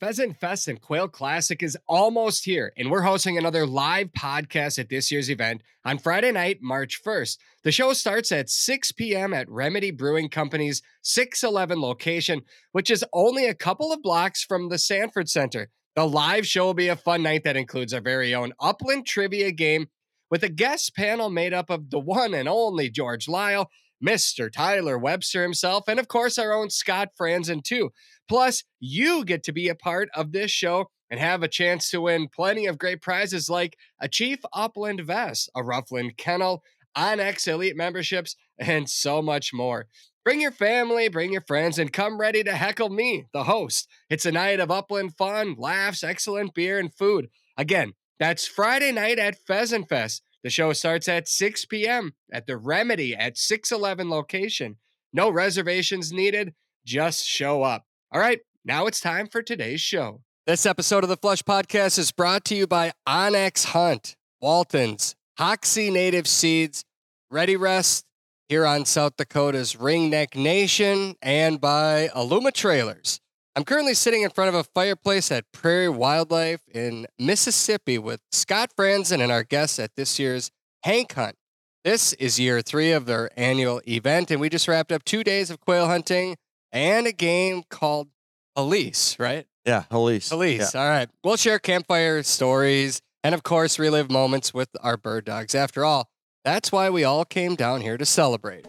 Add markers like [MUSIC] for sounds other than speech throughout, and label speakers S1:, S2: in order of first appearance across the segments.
S1: Pheasant Fest and Quail Classic is almost here, and we're hosting another live podcast at this year's event on Friday night, March 1st. The show starts at 6 p.m. at Remedy Brewing Company's 611 location, which is only a couple of blocks from the Sanford Center. The live show will be a fun night that includes our very own Upland trivia game with a guest panel made up of the one and only George Lyle, Mr. Tyler Webster himself, and of course our own Scott Fransen too. Plus, you get to be a part of this show and have a chance to win plenty of great prizes like a Chief Upland vest, a Ruffland kennel, onX Elite memberships, and so much more. Bring your family, bring your friends, and come ready to heckle me, the host. It's a night of upland fun, laughs, excellent beer, and food. Again, that's Friday night at Pheasant Fest. The show starts at 6 p.m. at the Remedy at 611 location. No reservations needed, just show up. All right, now it's time for today's show. This episode of the Flush Podcast is brought to you by onX Hunt, Walton's, Hoksey Native Seeds, Ready Rest, Huron, South Dakota's Ringneck Nation, and by Aluma Trailers. I'm currently sitting in front of a fireplace at Prairie Wildlife in Mississippi with Scott Fransen and our guests at this year's Hank Hunt. This is year three of their annual event, and we just wrapped up two days of quail hunting and a game called Police, right?
S2: Yeah, police.
S1: Police. All right. We'll share campfire stories and, of course, relive moments with our bird dogs. After all, that's why we all came down here to celebrate.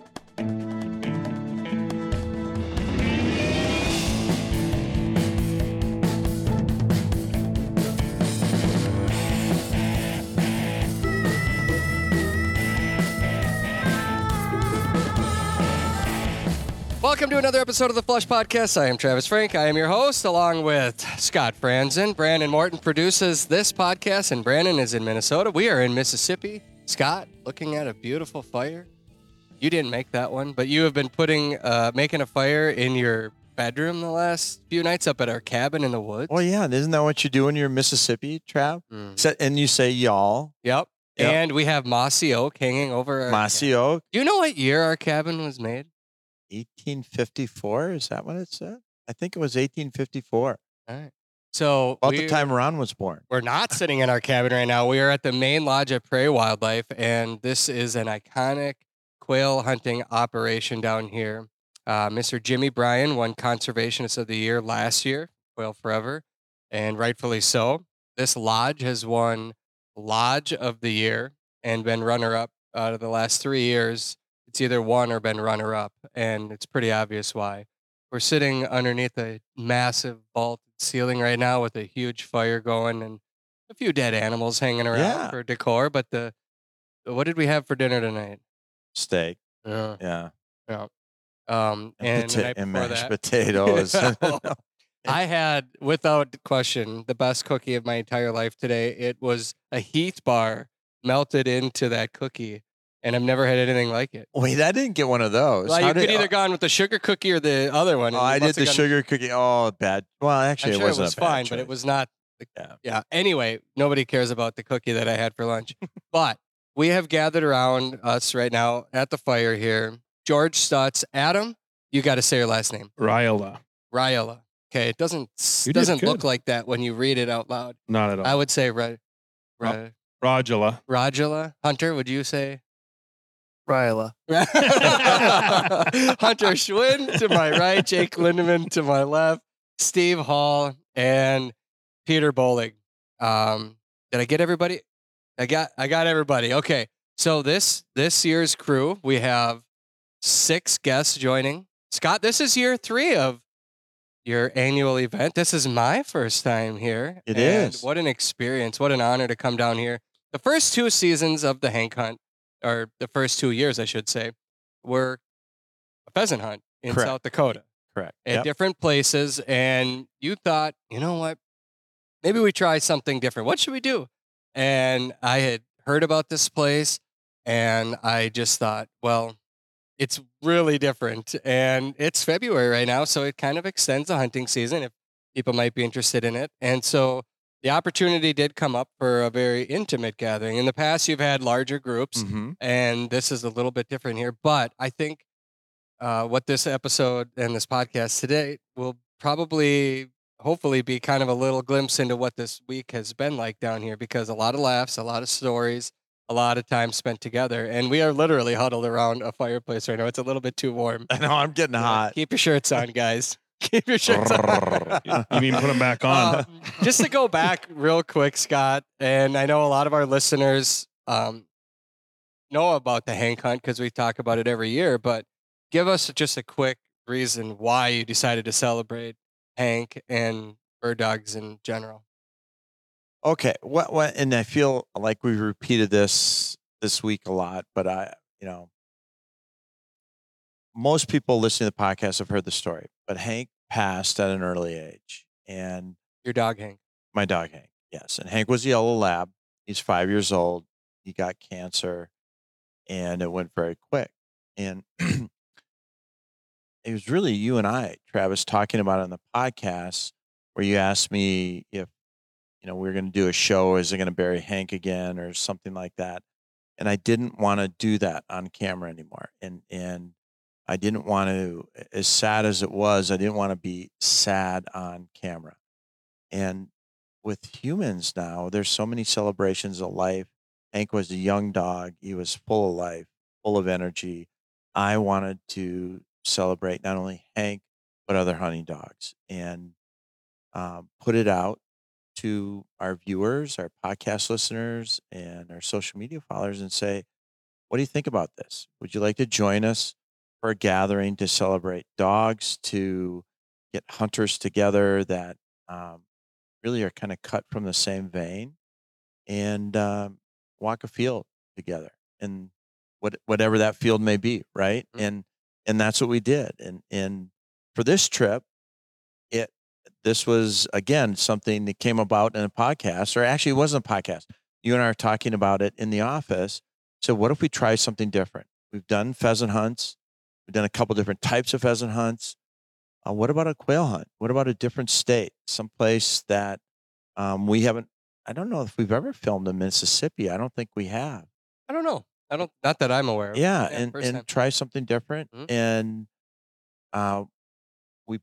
S1: Welcome to another episode of the Flush Podcast. I am Travis Frank. I am your host, along with Scott Fransen. Brandon Morton produces this podcast, and Brandon is in Minnesota. We are in Mississippi. Scott, looking at a beautiful fire. You didn't make that one, but you have been putting, uh, making a fire in your bedroom the last few nights up at our cabin in the woods.
S2: Well, yeah, isn't that what you do when you're in Mississippi, Trav?
S1: Mm.
S2: Sa- And you say y'all,
S1: Yep.
S2: Yep.
S1: And we have mossy oak hanging over our
S2: Mossy Oak,
S1: Do you know what year our cabin was made?
S2: 1854. Is that what it said? I think it was 1854.
S1: All right. So
S2: About the time Ron was born.
S1: We're not [LAUGHS] sitting in our cabin right now. We are at the main lodge at Prairie Wildlife, and this is an iconic quail hunting operation down here. Uh, Mr. Jimmy Bryan won Conservationist of the Year last year, Quail Forever, and rightfully so. This lodge has won Lodge of the Year and been runner up out of the last three years. It's either won or been runner up, and it's pretty obvious why. We're sitting underneath a massive vaulted ceiling right now with a huge fire going and a few dead animals hanging around
S2: Yeah.
S1: for decor. But the what did we have for dinner tonight?
S2: Steak.
S1: Yeah.
S2: Yeah.
S1: Um,
S2: And, pota-
S1: night
S2: and
S1: before
S2: mashed
S1: that,
S2: potatoes. [LAUGHS] [LAUGHS]
S1: I had, without question, the best cookie of my entire life today. It was a Heath bar melted into that cookie, and I've never had anything like it.
S2: Wait, I didn't get one of those.
S1: Well,
S2: How
S1: you
S2: did-
S1: could either gone with the sugar cookie or the other one.
S2: Oh,
S1: and you
S2: I did
S1: must
S2: the
S1: gone-
S2: sugar cookie. Oh, bad. Well, actually,
S1: I'm sure
S2: it
S1: it
S2: wasn't
S1: was
S2: a bad
S1: fine, but it
S2: choice.
S1: was not.
S2: Yeah.
S1: Yeah. Anyway, nobody cares about the cookie that I had for lunch. [LAUGHS] but we have gathered around us right now at the fire here. George Stutz, Adam, you got to say your last name.
S3: Ryola.
S1: Ryola. Okay, it doesn't s-
S3: You did
S1: doesn't look
S3: good.
S1: like that when you read it out loud.
S3: Not at all.
S1: I would say Ra- Ra-
S3: Rajala.
S1: Rajala. Hunter, would you say?
S4: Ryla. [LAUGHS]
S1: Hunter Schwinn to my right, Jake Lindeman to my left, Steve Hall, and Peter Bowling. Um, did I get everybody? I got I got everybody. Okay. So this this year's crew, we have six guests joining. Scott, this is year three of your annual event. This is my first time here.
S2: It
S1: and
S2: is.
S1: What an experience. What an honor to come down here. The first two seasons of the Hank Hunt, or the first two years, I should say, were a pheasant hunt in
S2: Correct.
S1: South Dakota
S2: Correct.
S1: at
S2: Yep.
S1: different places. And you thought, you know what? Maybe we try something different. What should we do? And I had heard about this place and I just thought, well, it's really different. And it's February right now. So it kind of extends the hunting season if people might be interested in it. And so the opportunity did come up for a very intimate gathering. In the past, you've had larger groups
S2: Mhm.
S1: and this is a little bit different here. But I think uh, what this episode and this podcast today will probably hopefully be kind of a little glimpse into what this week has been like down here because a lot of laughs, a lot of stories, a lot of time spent together. And we are literally huddled around a fireplace right now. It's a little bit too warm.
S2: I know I'm getting
S1: Yeah,
S2: hot.
S1: Keep your shirts on, guys. Keep your shirts on.
S3: You mean put them back on?
S1: Uh, just to go back real quick, Scott, and I know a lot of our listeners um, know about the Hank Hunt because we talk about it every year, but give us just a quick reason why you decided to celebrate Hank and bird dogs in general.
S2: Okay. What what and I feel like we've repeated this this week a lot, but I, you know, most people listening to the podcast have heard the story, but Hank passed at an early age. And
S1: Your dog, Hank.
S2: my dog Hank, yes. And Hank was a yellow lab. He's five years old. He got cancer and it went very quick. And [CLEARS THROAT] it was really you and I, Travis, talking about it on the podcast where you asked me if, you know, we were going to do a show. Is it going to bury Hank again or something like that? And I didn't want to do that on camera anymore. And, and, I didn't want to, as sad as it was, I didn't want to be sad on camera. And with humans now, there's so many celebrations of life. Hank was a young dog. He was full of life, full of energy. I wanted to celebrate not only Hank, but other hunting dogs and um, put it out to our viewers, our podcast listeners, and our social media followers and say, what do you think about this? Would you like to join us for a gathering to celebrate dogs, to get hunters together that um, really are kind of cut from the same vein and um, walk a field together and what whatever that field may be right
S1: Mhm.
S2: and and that's what we did and and for this trip it this was again something that came about in a podcast or actually it wasn't a podcast you and i are talking about it in the office so what if we try something different we've done pheasant hunts we've done a couple different types of pheasant hunts uh, what about a quail hunt? What about a different state, someplace that um, we haven't? I don't know if we've ever filmed in Mississippi. I don't think we have.
S1: I don't know. I don't, not that I'm aware of.
S2: Yeah, and and
S1: time.
S2: try something different.
S1: Mhm.
S2: And uh, we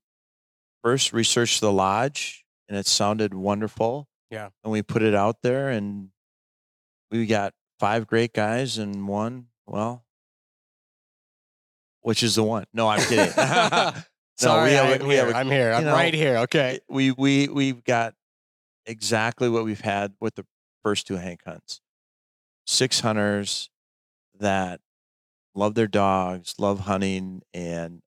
S2: first researched the lodge, and it sounded wonderful.
S1: Yeah.
S2: and we put it out there, and we got five great guys and one. Well, which is the one? No, I'm kidding. [LAUGHS]
S1: Sorry,
S2: we have
S1: I'm
S2: we have
S1: here.
S2: a-
S1: I'm here. I'm
S2: know,
S1: right here. Okay.
S2: we we we've got exactly what we've had with the first two Hank hunts. Six hunters that love their dogs, love hunting, and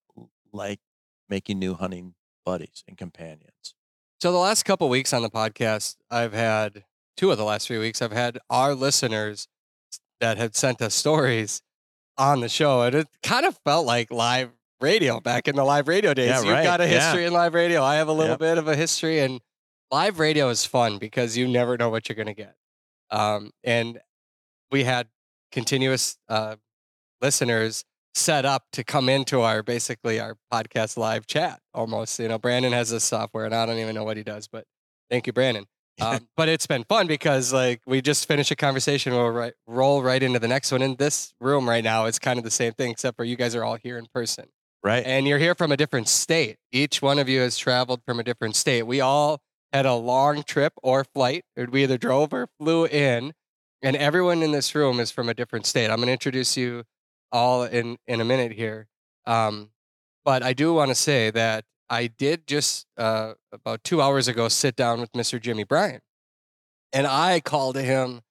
S2: like making new hunting buddies and companions.
S1: So the last couple weeks on the podcast, I've had two of the last three weeks. I've had our listeners that have sent us stories on the show, and it kind of felt like live radio back in the live radio days.
S2: Yeah,
S1: You've
S2: right.
S1: got a
S2: Yeah.
S1: history in live radio. I have a little
S2: Yep.
S1: bit of a history, and live radio is fun because you never know what you're going to get. Um, and we had continuous uh, listeners set up to come into our basically our podcast live chat almost. You know, Brandon has this software, and I don't even know what he does, but thank you, Brandon. Um, but it's been fun because like we just finished a conversation, we'll right, roll right into the next one. In this room right now, it's kind of the same thing, except for you guys are all here in person
S2: Right?
S1: and you're here from a different state. Each one of you has traveled from a different state. We all had a long trip or flight. We either drove or flew in, and everyone in this room is from a different state. I'm going to introduce you all in in a minute here. Um, but I do want to say that I did just uh, about two hours ago sit down with Mr. Jimmy Bryan, and I called him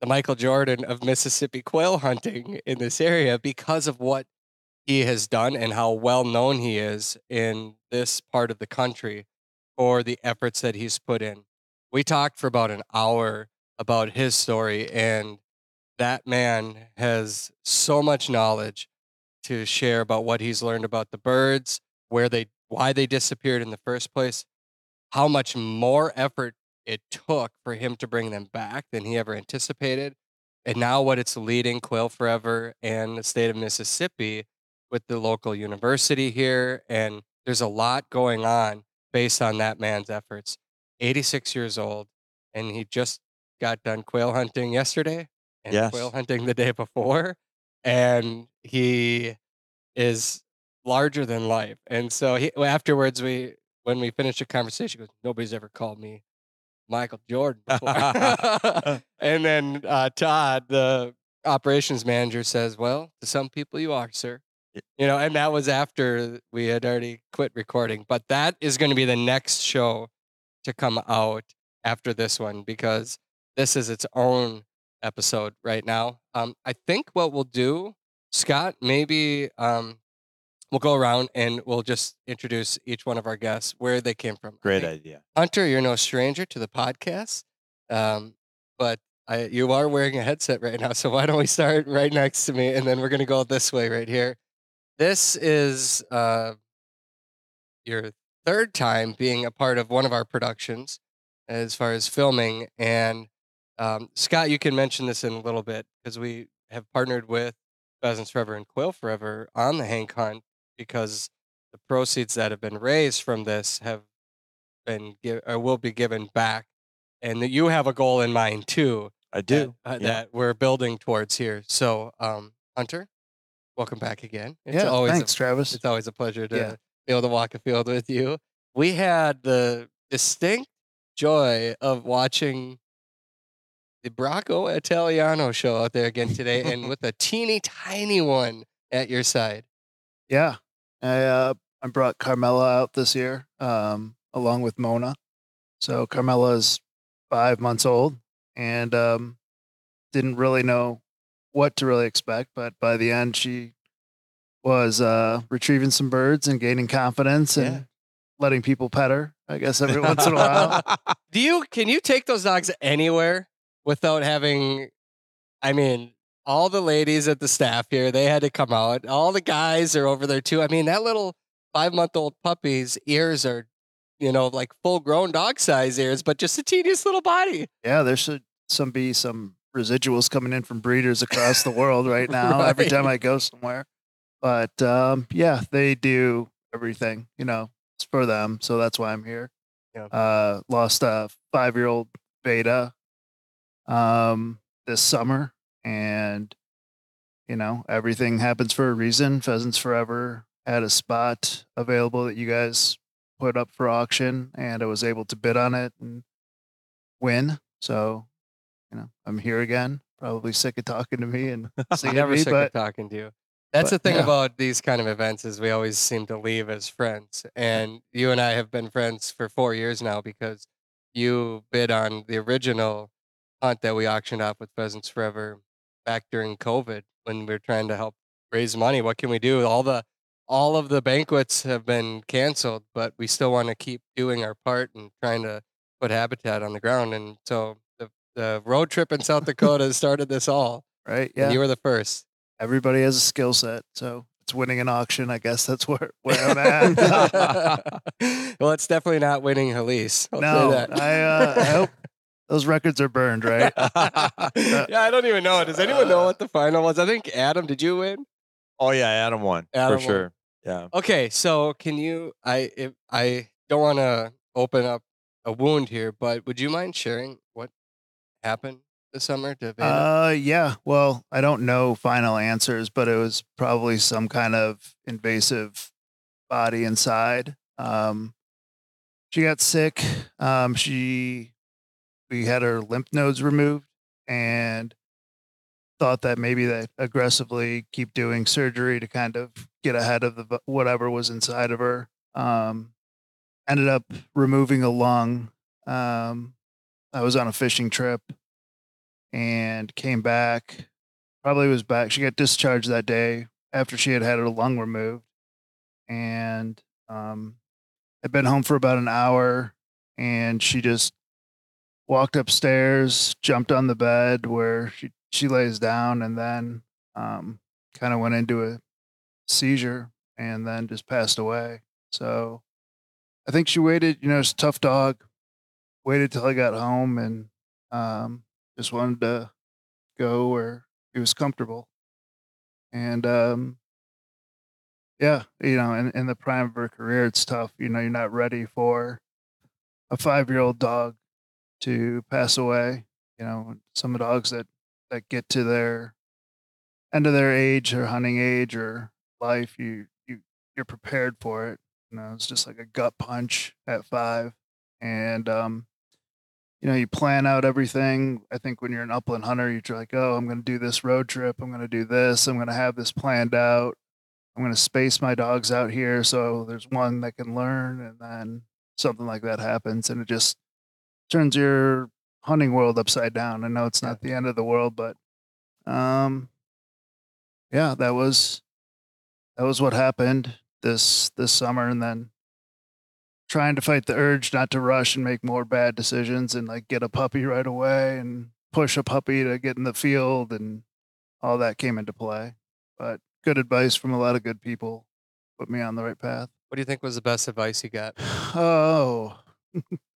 S1: the Michael Jordan of Mississippi quail hunting in this area because of what he has done and how well known he is in this part of the country for the efforts that he's put in. We talked for about an hour about his story, and that man has so much knowledge to share about what he's learned about the birds, where they, why they disappeared in the first place, how much more effort it took for him to bring them back than he ever anticipated, and now what it's leading Quail Forever and the state of Mississippi with the local university here. And there's a lot going on based on that man's efforts. 86 years old, and he just got done quail hunting yesterday and
S2: Yes.
S1: quail hunting the day before. And he is larger than life. And so he, afterwards, we when we finished the conversation, he goes, "Nobody's ever called me Michael Jordan [LAUGHS] before." [LAUGHS] and then uh, Todd, the operations manager, says, "Well, to some people, you are, sir." You know, and that was after we had already quit recording. But that is going to be the next show to come out after this one because this is its own episode right now. Um, I think what we'll do, Scott, maybe um, we'll go around and we'll just introduce each one of our guests where they came from.
S2: Great
S1: think,
S2: idea.
S1: Hunter, you're no stranger to the podcast, um, but I, you are wearing a headset right now. So why don't we start right next to me, and then we're gonna go this way right here. This is uh, your third time being a part of one of our productions, as far as filming. And um, Scott, you can mention this in a little bit because we have partnered with Pheasants Forever and Quail Forever on the Hank Hunt because the proceeds that have been raised from this have been give, or will be given back, and that you have a goal in mind too
S2: I
S1: that,
S2: do.
S1: uh,
S2: yeah.
S1: that we're building towards here. So, um, Hunter, welcome back again. It's
S4: yeah,
S1: always
S4: thanks,
S1: a,
S4: Travis.
S1: it's always a pleasure to
S4: Yeah.
S1: be able to walk a field with you. We had the distinct joy of watching the Bracco Italiano show out there again today, and [LAUGHS] with a teeny tiny one at your side.
S4: Yeah, I uh, I brought Carmela out this year, um, along with Mona. So Carmela's five months old, and um, didn't really know what to really expect, but by the end, she was uh, retrieving some birds and gaining confidence and
S2: Yeah.
S4: letting people pet her. I guess every [LAUGHS] once in a while.
S1: Do you can you take those dogs anywhere without having I mean, all the ladies at the staff here, they had to come out. All the guys are over there too. I mean, that little five month old puppy's ears are, you know, like full grown dog size ears, but just a teeniest little body.
S4: Yeah, there should some be some residuals coming in from breeders across the world right [LAUGHS] now. Every time I go somewhere, but um, yeah, they do everything. You know, it's for them, so that's why I'm here.
S1: Yeah.
S4: Uh, lost a five year old beta um, this summer, and you know everything happens for a reason. Pheasants Forever had a spot available that you guys put up for auction, and I was able to bid on it and win. So, you know, I'm here again. Probably sick of talking to me and [LAUGHS] seeing
S1: Never
S4: me,
S1: sick
S4: but
S1: of talking to you. That's
S4: but,
S1: the thing
S4: yeah.
S1: about these kind of events is we always seem to leave as friends. And you and I have been friends for four years now because you bid on the original hunt that we auctioned off with Pheasants Forever back during COVID when we are trying to help raise money. What can we do? All the all of the banquets have been canceled, but we still want to keep doing our part and trying to put habitat on the ground. And so the the road trip in South Dakota [LAUGHS] started this all.
S4: right, yeah,
S1: you were the first.
S4: everybody has a skill set. So it's winning an auction. I guess that's where [LAUGHS] where I'm at.
S1: well, it's definitely not winning Halise. I'll
S4: no,
S1: that.
S4: I uh, I hope those records are burned. Right? [LAUGHS]
S1: yeah, I don't even know. Does anyone know what the final was? I think Adam, did you win?
S2: oh yeah, Adam won
S1: Adam
S2: for
S1: won.
S2: sure. Yeah.
S1: Okay, so can you? I if, I don't want to open up a wound here, but would you mind sharing what happened this summer to Veda?
S4: Uh, yeah. Well, I don't know final answers, but it was probably some kind of invasive body inside. Um, she got sick. Um, she, we had her lymph nodes removed and thought that maybe they aggressively keep doing surgery to kind of get ahead of the whatever was inside of her. Um, ended up removing a lung. Um, I was on a fishing trip and came back. Probably was back. She got discharged that day after she had had her lung removed, and um, had been home for about an hour. And she just walked upstairs, jumped on the bed where she she lays down, and then um, kind of went into a seizure, and then just passed away. So I think she waited. You know, it's a tough dog. Waited till I got home and um, just wanted to go where he was comfortable. And um, yeah, you know, in, in the prime of her career, it's tough. You know, you're not ready for a five year old dog to pass away. You know, some dogs that, that get to their end of their age or hunting age or life, you, you, you're prepared for it. You know, it's just like a gut punch at five. And um, you know, you plan out everything. I think when you're an upland hunter, you're like, oh, I'm going to do this road trip. I'm going to do this. I'm going to have this planned out. I'm going to space my dogs out here so there's one that can learn, and then something like that happens, and it just turns your hunting world upside down. I know it's not the end of the world, but um, yeah, that was that was what happened this this summer, and then trying to fight the urge not to rush and make more bad decisions and like get a puppy right away and push a puppy to get in the field and all that came into play. But good advice from a lot of good people put me on the right path.
S1: What do you think was the best advice you got? [SIGHS]
S4: Oh, [LAUGHS]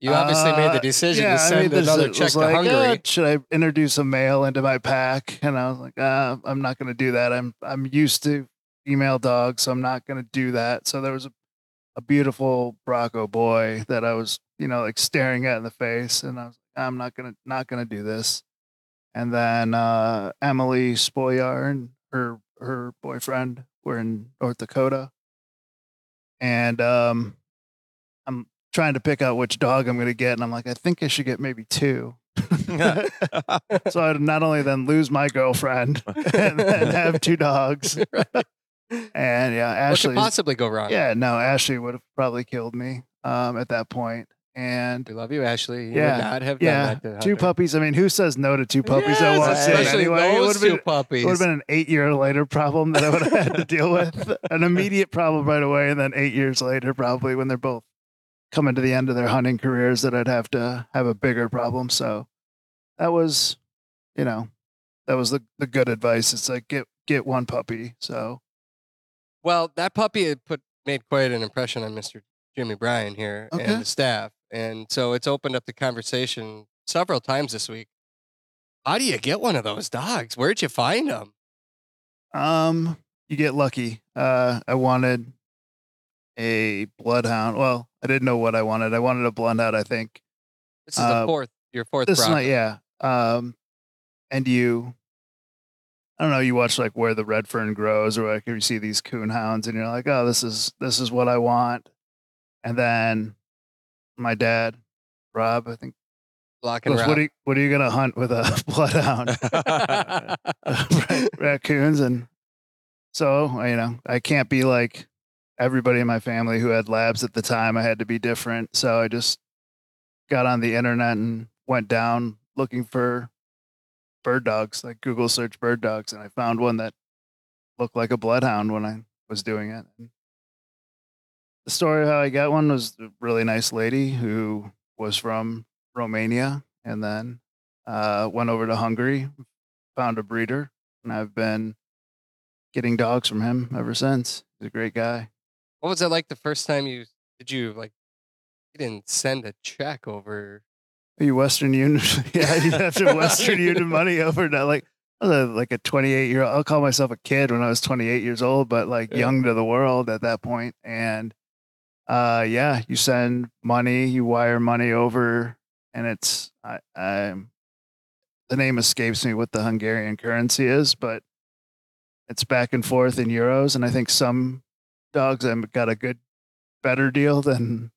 S1: You obviously made the
S4: Uh,
S1: decision
S4: yeah,
S1: to
S4: I
S1: send
S4: mean, there's-
S1: another check to
S4: like,
S1: Hungary.
S4: "Uh, should I introduce a male into my pack? And I was like, uh, I'm not going to do that. I'm I'm used to female dogs, so I'm not going to do that. So there was a, a beautiful Bronco boy that I was, you know, like staring at in the face, and I was like, I'm not gonna not gonna do this. And then uh, Emily Spoyar and her her boyfriend were in North Dakota, and um, I'm trying to pick out which dog I'm going to get, and I'm like, I think I should get maybe two. [LAUGHS] so I'd not only then lose my girlfriend [LAUGHS] [LAUGHS] and then have two dogs. And yeah,
S1: what
S4: Ashley.
S1: could possibly go wrong?
S4: Yeah, no, Ashley would have probably killed me um, at that point. And
S1: We love you, Ashley. You
S4: Yeah,
S1: would not have
S4: yeah,
S1: done that to
S4: two puppies. I mean, who says no to two puppies at
S1: Yes,
S4: once?
S1: especially
S4: anyway? It
S1: those
S4: would've
S1: two
S4: been-
S1: puppies.
S4: it would have been an eight year later problem that I would have had to deal with. An immediate problem right away, and then eight years later, probably when they're both coming to the end of their hunting careers, that I'd have to have a bigger problem. So that was, you know, that was the, the good advice. It's like get get one puppy. So
S1: Well, that puppy had put made quite an impression on Mr. Jimmy Bryan here
S4: Okay.
S1: and the staff, and so it's opened up the conversation several times this week. How do you get one of those dogs? Where'd you find them?
S4: Um, you get lucky. Uh, I wanted a bloodhound. Well, I didn't know what I wanted. I wanted a bloodhound. I think
S1: This is the
S4: Uh,
S1: fourth, your fourth.
S4: this is not. Yeah. Um, and you, I don't know. You watch like where the red fern grows, or like you see these coon hounds, and you're like, oh, this is this is what I want. And then my dad, Rob, I think,
S1: Lock and
S4: goes, what are you, what are you gonna hunt with a [LAUGHS] bloodhound? [LAUGHS] [LAUGHS] Ra- raccoons and so you know i can't be like everybody in my family who had labs at the time i had to be different so i just got on the internet and went down looking for bird dogs like google search bird dogs and i found one that looked like a bloodhound when i was doing it and the story of how i got one was a really nice lady who was from romania and then uh, went over to hungary found a breeder, and I've been getting dogs from him ever since. He's a great guy.
S1: What was it like the first time you did you like? You didn't send a check over.
S4: Are you Western Union? [LAUGHS] yeah, you [LAUGHS] have to Western Union money over to like I was a- like a 28 year old. I'll call myself a kid when I was 28 years old, but like
S1: Yeah.
S4: young to the world at that point. And uh, yeah, you send money, you wire money over, and it's I, I'm the name escapes me what the Hungarian currency is, but it's back and forth in euros. And I think some dogs have got a good, better deal than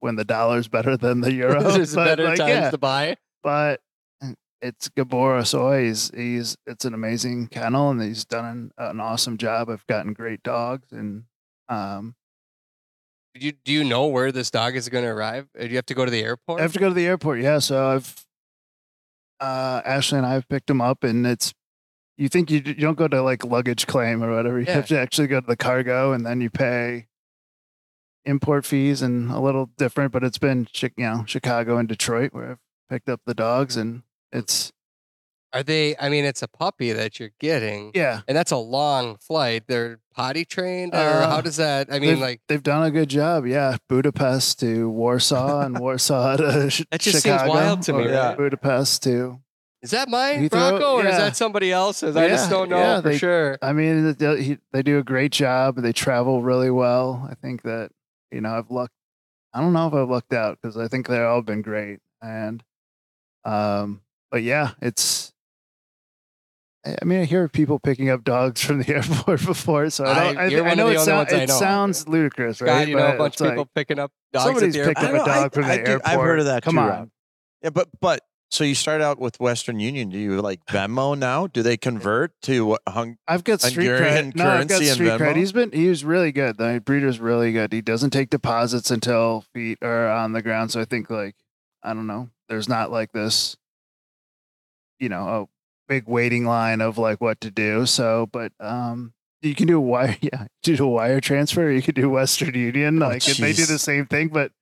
S4: when the dollar's better than the [LAUGHS] euro.
S1: There's
S4: But,
S1: better
S4: like,
S1: times
S4: yeah,
S1: to buy.
S4: but uh, it's Gabora Soy. He's, he's it's an amazing kennel, and he's done an, an awesome job. I've gotten great dogs, and um,
S1: Do you do you know where this dog is going to arrive? Uh, Do you have to go to the airport?
S4: I have to go to the airport. Yeah, so I've uh, Ashley and I have picked him up, and it's you think you, you don't go to like luggage claim or whatever. You
S1: Yeah.
S4: have to actually go to the cargo, and then you pay import fees and a little different. But it's been you know Chicago and Detroit where I've picked up the dogs, and it's
S1: Are they? I mean, it's a puppy that you're getting,
S4: yeah.
S1: and that's a long flight. They're potty trained, or how
S4: Uh,
S1: does that? I mean,
S4: they've,
S1: like
S4: they've done a good job. Yeah, Budapest to Warsaw and [LAUGHS] Warsaw to
S1: That just seems
S4: Chicago.
S1: wild to me,
S4: or
S2: right?
S4: Budapest to.
S1: Is that my
S4: Heathrow-
S1: Bronco, or is that somebody else's? I just don't know
S4: yeah,
S1: for
S4: they-
S1: sure.
S4: I mean, they, they do a great job. They travel really well. I think that you know I've lucked. I don't know if I've lucked out because I think they've all been great. And, um, but yeah, it's I I mean, I hear people picking up dogs [LAUGHS] from the airport [LAUGHS] before, so I don't.
S1: I-
S4: I,
S1: you're
S4: I know it,
S1: only
S4: sou-
S1: I
S4: it
S1: know.
S4: sounds ludicrous, right?
S1: Scott, you know a bunch of people
S4: like,
S1: picking up dogs
S4: somebody's
S1: at the
S4: picked
S1: airport.
S4: up a
S2: I know, I-
S4: dog from the
S2: I did-
S4: airport.
S2: I've heard of that
S4: Come
S2: too,
S4: on.
S2: Rob. Yeah, but but so you start out with Western Union. Do you like Venmo now? Do they convert to hung?
S4: I've got street
S2: Hungarian
S4: cred. No, I've got street cred. He's been he was really good. The breeder's really good. He doesn't take deposits until feet are on the ground. So I think like I don't know. There's not like this, you know, a big waiting line of like what to do. So, but um, you can do a wire. [LAUGHS] Yeah, do a wire transfer. Or you could do Western Union.
S2: Oh,
S4: Like and they do the same thing, but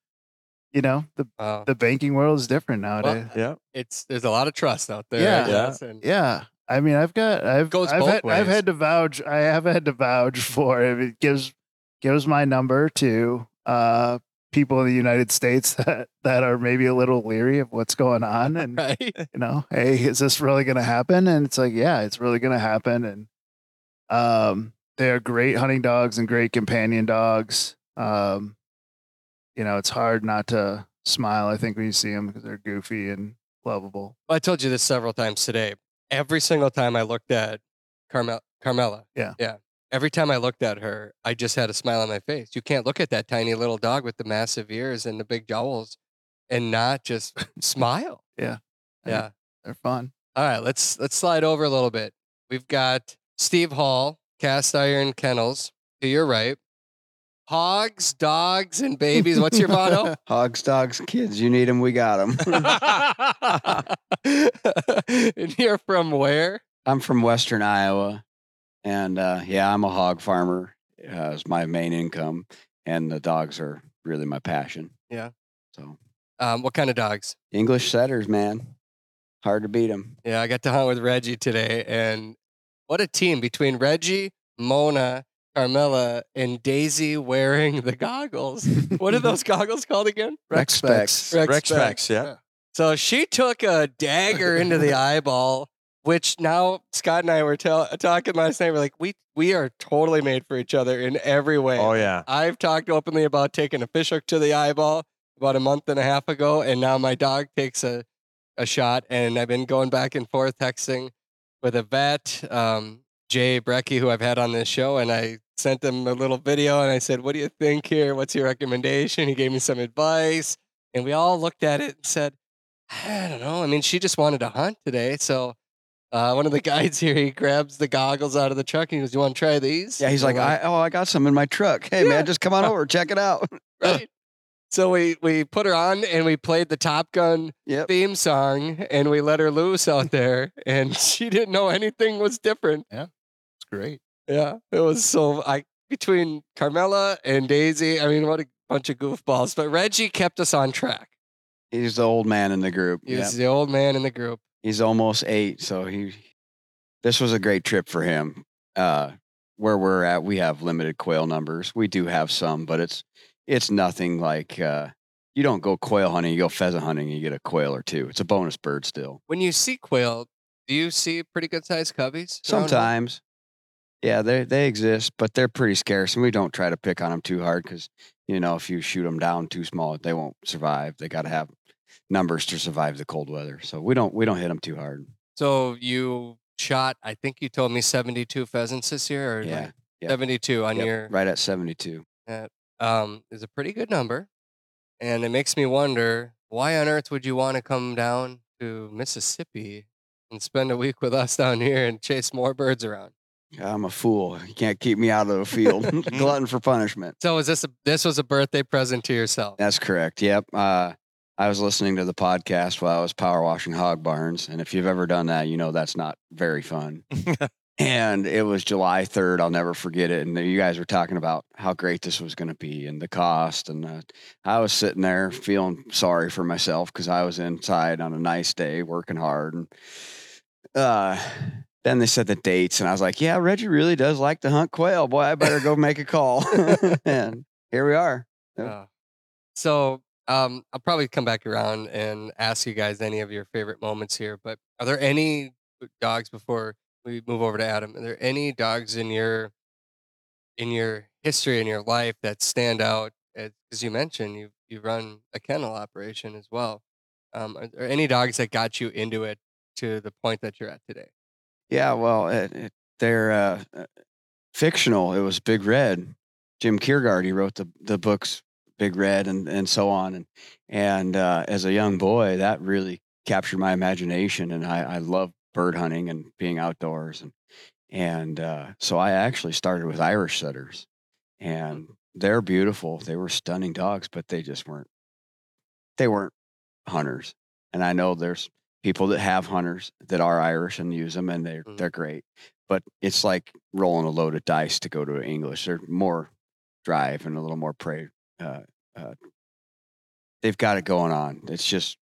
S4: you know the
S1: Wow.
S4: the banking world is different nowadays.
S2: Yeah,
S1: it's there's a lot of trust out there.
S4: Yeah.
S1: I guess, and
S4: Yeah. I mean, I've got, I've,
S1: Goes
S4: I've had, I've had to vouch, I have had to vouch [LAUGHS] for it. It gives, gives my number to, uh, people in the United States [LAUGHS] that, that are maybe a little leery of what's going on. [LAUGHS] And,
S1: right.
S4: you know, hey, is this really going to happen? And it's like, yeah, it's really going to happen. And, um, they're great hunting dogs and great companion dogs. Um, you know, it's hard not to smile, I think, when you see them because they're goofy and lovable.
S1: I told you this several times today. Every single time I looked at Carmel, Carmela,
S4: Yeah.
S1: yeah. Every time I looked at her, I just had a smile on my face. You can't look at that tiny little dog with the massive ears and the big jowls, and not just [LAUGHS] smile.
S4: Yeah.
S1: yeah.
S4: They're fun.
S1: All right, let's let's slide over a little bit. We've got Steve Hall, Cast Iron Kennels to your right. Hogs, dogs, and babies. What's your motto? [LAUGHS]
S3: Hogs, dogs, kids. You need them, we got them. [LAUGHS]
S1: and you're from where?
S3: I'm from Western Iowa, and uh, yeah, I'm a hog farmer. Uh, it's my main income, and the dogs are really my passion.
S1: Yeah.
S3: So
S1: Um, what kind of dogs?
S3: English setters, man, hard to beat them.
S1: Yeah, I got to hunt with Reggie today, and what a team between Reggie, Mona, Carmela, and Daisy wearing the goggles. what are those goggles called again?
S3: Rex specs.
S1: Rex
S2: Rex
S1: specs,
S2: specs, yeah.
S1: So she took a dagger into the [LAUGHS] eyeball, which now Scott and I were tell- talking last night. We're like, we we are totally made for each other in every way.
S2: Oh yeah.
S1: I've talked openly about taking a fish hook to the eyeball about a month and a half ago, and now my dog takes a, a shot, and I've been going back and forth texting with a vet, um, Jay Brecky, who I've had on this show, and I sent him a little video, and I said, "What do you think here? What's your recommendation?" He gave me some advice, and we all looked at it and said, "I don't know. I mean, she just wanted to hunt today, so." Uh, one of the [LAUGHS] guides here, he grabs the goggles out of the truck and he goes, "You want to try these?"
S3: Yeah, he's
S1: And
S3: like, I, oh, I got some in my truck. Hey,
S1: Yeah.
S3: man, just come on [LAUGHS] over, check it out. [LAUGHS]
S1: right? So we we put her on and we played the Top Gun
S3: Yep.
S1: theme song and we let her loose out there and she didn't know anything was different.
S4: Yeah, it's great.
S1: Yeah, it was so I between Carmela and Daisy. I mean, what a bunch of goofballs. But Reggie kept us on track.
S3: He's the old man in the group.
S1: He
S3: Yep.
S1: the old man in the group.
S3: He's almost eight, so he. This was a great trip for him. Uh, where we're at, we have limited quail numbers. We do have some, but it's it's nothing like uh, you don't go quail hunting. You go pheasant hunting, and you get a quail or two. It's a bonus bird still.
S1: When you see quail, do you see pretty good sized coveys?
S3: Sometimes, yeah, they they exist, but they're pretty scarce, and we don't try to pick on them too hard because you know if you shoot them down too small, they won't survive. They got to have numbers to survive the cold weather, so we don't we don't hit them too hard.
S1: So you shot, I think you told me 72 pheasants this year or like
S3: Yeah, yeah.
S1: 72 on
S3: Yep,
S1: your
S3: right at seventy two.
S1: um, is a pretty good number. And it makes me wonder why on earth would you want to come down to Mississippi and spend a week with us down here and chase more birds around?
S3: I'm a fool. You can't keep me out of the field. [LAUGHS] [LAUGHS] Glutton for punishment.
S1: So is this a, this was a birthday present to yourself?
S3: That's correct. Yep. Uh, I was listening to the podcast while I was power washing hog barns, and if you've ever done that, you know that's not very fun. [LAUGHS] and it was July 3rd. I'll never forget it. And you guys were talking about how great this was going to be and the cost. And uh, I was sitting there feeling sorry for myself because I was inside on a nice day working hard. And uh, then they said the dates, and I was like, yeah, Reggie really does like to hunt quail. Boy, I better go [LAUGHS] make a call. [LAUGHS] and here we are. Yep.
S1: Uh, so um, I'll probably come back around and ask you guys any of your favorite moments here. But are there any dogs before we move over to Adam? Are there any dogs in your in your history in your life that stand out? As you mentioned, you you run a kennel operation as well. Um, are there any dogs that got you into it to the point that you're at today?
S3: Yeah, well, it, it, they're uh, uh, fictional. It was Big Red. Jim Kjelgaard, he wrote the the books Big Red and and so on. And and uh, as a young boy, that really captured my imagination. And I, I love bird hunting and being outdoors. And and uh, so I actually started with Irish setters, and they're beautiful. They were stunning dogs, but they just weren't. They weren't hunters. And I know there's people that have hunters that are Irish and use them, and they're
S1: Mhm.
S3: they're great. But it's like rolling a load of dice to go to English. They're more drive and a little more prey. Uh, uh, they've got it going on. It's just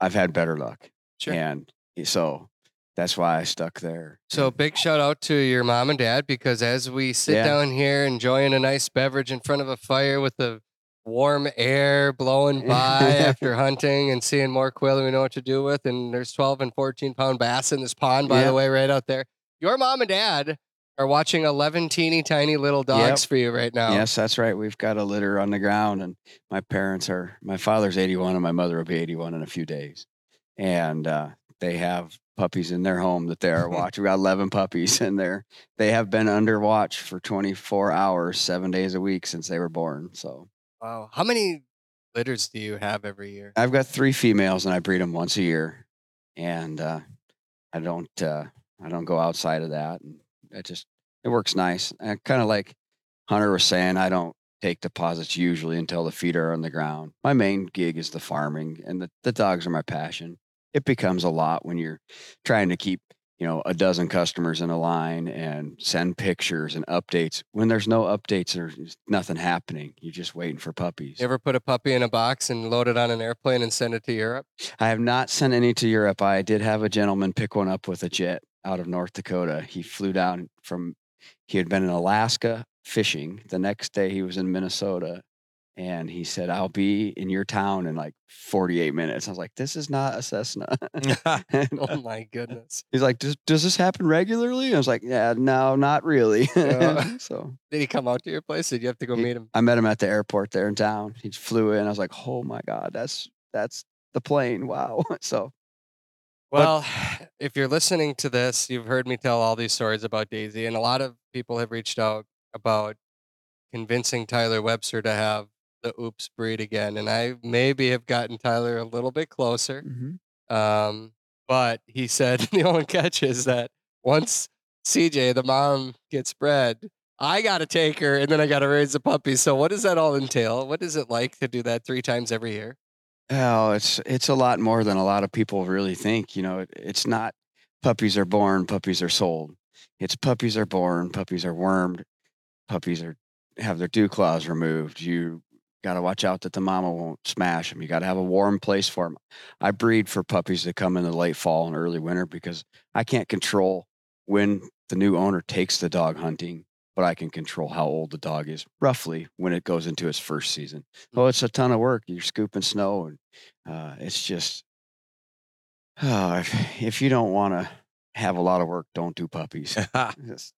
S3: I've had better luck,
S1: Sure.
S3: and so that's why I stuck there.
S1: So big shout out to your mom and dad because as we sit
S3: Yeah.
S1: down here enjoying a nice beverage in front of a fire with the warm air blowing by [LAUGHS] after hunting and seeing more quail than we know what to do with, and there's 12 and 14 pound bass in this pond, by the way, right out there. Your mom and dad are watching 11 teeny tiny little dogs for you right now.
S3: Yes, that's right. We've got a litter on the ground, and my parents are. My father's eighty-one, and my mother will be eighty-one in a few days, and uh, they have puppies in their home that they are [LAUGHS] watching. We got eleven puppies, and they're they have been under watch for twenty-four hours, seven days a week since they were born. So
S1: Wow. How many litters do you have every year?
S3: I've got three females, and I breed them once a year, and uh, I don't uh, I don't go outside of that, and it just it works nice. And kind of like Hunter was saying, I don't take deposits usually until the feet are on the ground. My main gig is the farming, and the, the dogs are my passion. It becomes a lot when you're trying to keep you know a dozen customers in a line and send pictures and updates. When there's no updates, there's nothing happening. You're just waiting for puppies.
S1: You ever put a puppy in a box and load it on an airplane and send it to Europe?
S3: I have not sent any to Europe. I did have a gentleman pick one up with a jet out of North Dakota. He flew down from, he had been in Alaska fishing. The next day he was in Minnesota and he said, I'll be in your town in like 48 minutes. I was like, this is not a Cessna. [LAUGHS] [LAUGHS]
S1: Oh
S3: uh,
S1: my goodness.
S3: he's like, does, does this happen regularly? I was like, yeah, no, not really.
S1: Yeah. [LAUGHS]
S3: so
S1: Did he come out to your place? Did you have to go
S3: He-
S1: meet him?
S3: I met him at the airport there in town. He flew in. I was like, oh my God, that's, that's the plane. Wow. So
S1: Well, [SIGHS] if you're listening to this, you've heard me tell all these stories about Daisy, and a lot of people have reached out about convincing Tyler Webster to have the oops breed again. And I maybe have gotten Tyler a little bit closer. Um, but he said [LAUGHS] the only catch is that once CJ, the mom, gets bred, I got to take her and then I got to raise the puppy. So, what does that all entail? What is it like to do that three times every year?
S3: Oh, it's it's a lot more than a lot of people really think. You know, it, it's not puppies are born, puppies are sold. It's puppies are born, puppies are wormed, puppies are have their dew claws removed. You got to watch out that the mama won't smash them. You got to have a warm place for them. I breed for puppies that come in the late fall and early winter because I can't control when the new owner takes the dog hunting, but I can control how old the dog is roughly when it goes into its first season. Oh, it's a ton of work. You're scooping snow, and uh, it's just oh, [SIGHS] if, if you don't want to have a lot of work, don't do puppies. [LAUGHS]
S1: All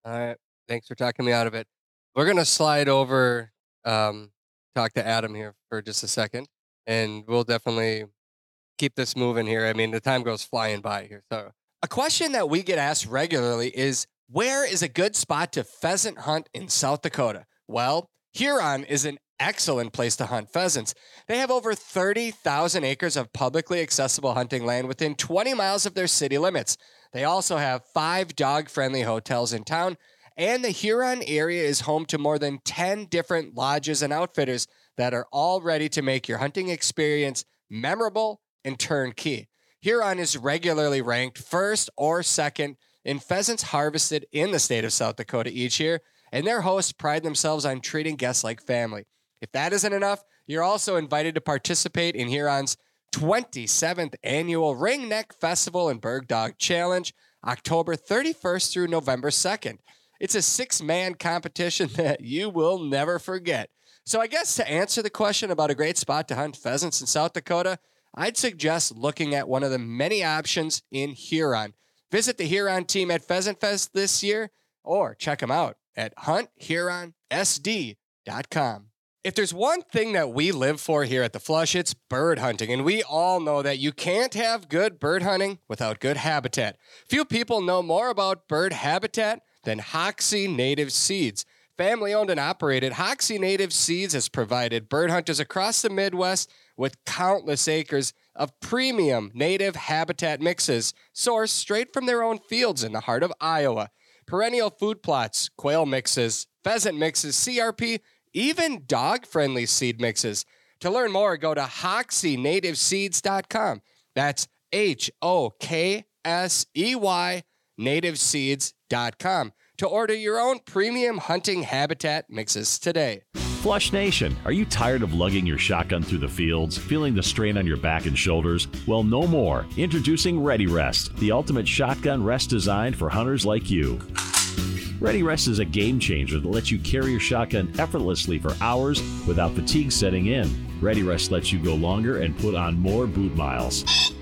S1: right. Thanks for talking me out of it. We're going to slide over, um, talk to Adam here for just a second, and we'll definitely keep this moving here. I mean, the time goes flying by here. So, a question that we get asked regularly is where is a good spot to pheasant hunt in South Dakota? Well, Huron is an excellent place to hunt pheasants. They have over 30,000 acres of publicly accessible hunting land within 20 miles of their city limits. They also have five dog friendly hotels in town, and the Huron area is home to more than 10 different lodges and outfitters that are all ready to make your hunting experience memorable and turnkey. Huron is regularly ranked first or second in pheasants harvested in the state of South Dakota each year, and their hosts pride themselves on treating guests like family. If that isn't enough, you're also invited to participate in Huron's 27th annual Ringneck Festival and Bird Dog Challenge, October 31st through November 2nd. It's a six man competition [LAUGHS] that you will never forget. So, I guess to answer the question about a great spot to hunt pheasants in South Dakota, I'd suggest looking at one of the many options in Huron. Visit the Huron team at Pheasant Fest this year or check them out at hunthuronsd.com. If there's one thing that we live for here at the Flush, it's bird hunting. And we all know that you can't have good bird hunting without good habitat. Few people know more about bird habitat than Hoksey Native Seeds. Family owned and operated, Hoksey Native Seeds has provided bird hunters across the Midwest with countless acres of premium native habitat mixes sourced straight from their own fields in the heart of Iowa. Perennial food plots, quail mixes, pheasant mixes, CRP, even dog friendly seed mixes. To learn more, go to hokseynativeseeds.com. That's H O K S E Y nativeseeds.com to order your own premium hunting habitat mixes today.
S5: Flush Nation, are you tired of lugging your shotgun through the fields, feeling the strain on your back and shoulders? Well, no more. Introducing Ready Rest, the ultimate shotgun rest designed for hunters like you. Ready Rest is a game changer that lets you carry your shotgun effortlessly for hours without fatigue setting in. Ready Rest lets you go longer and put on more boot miles.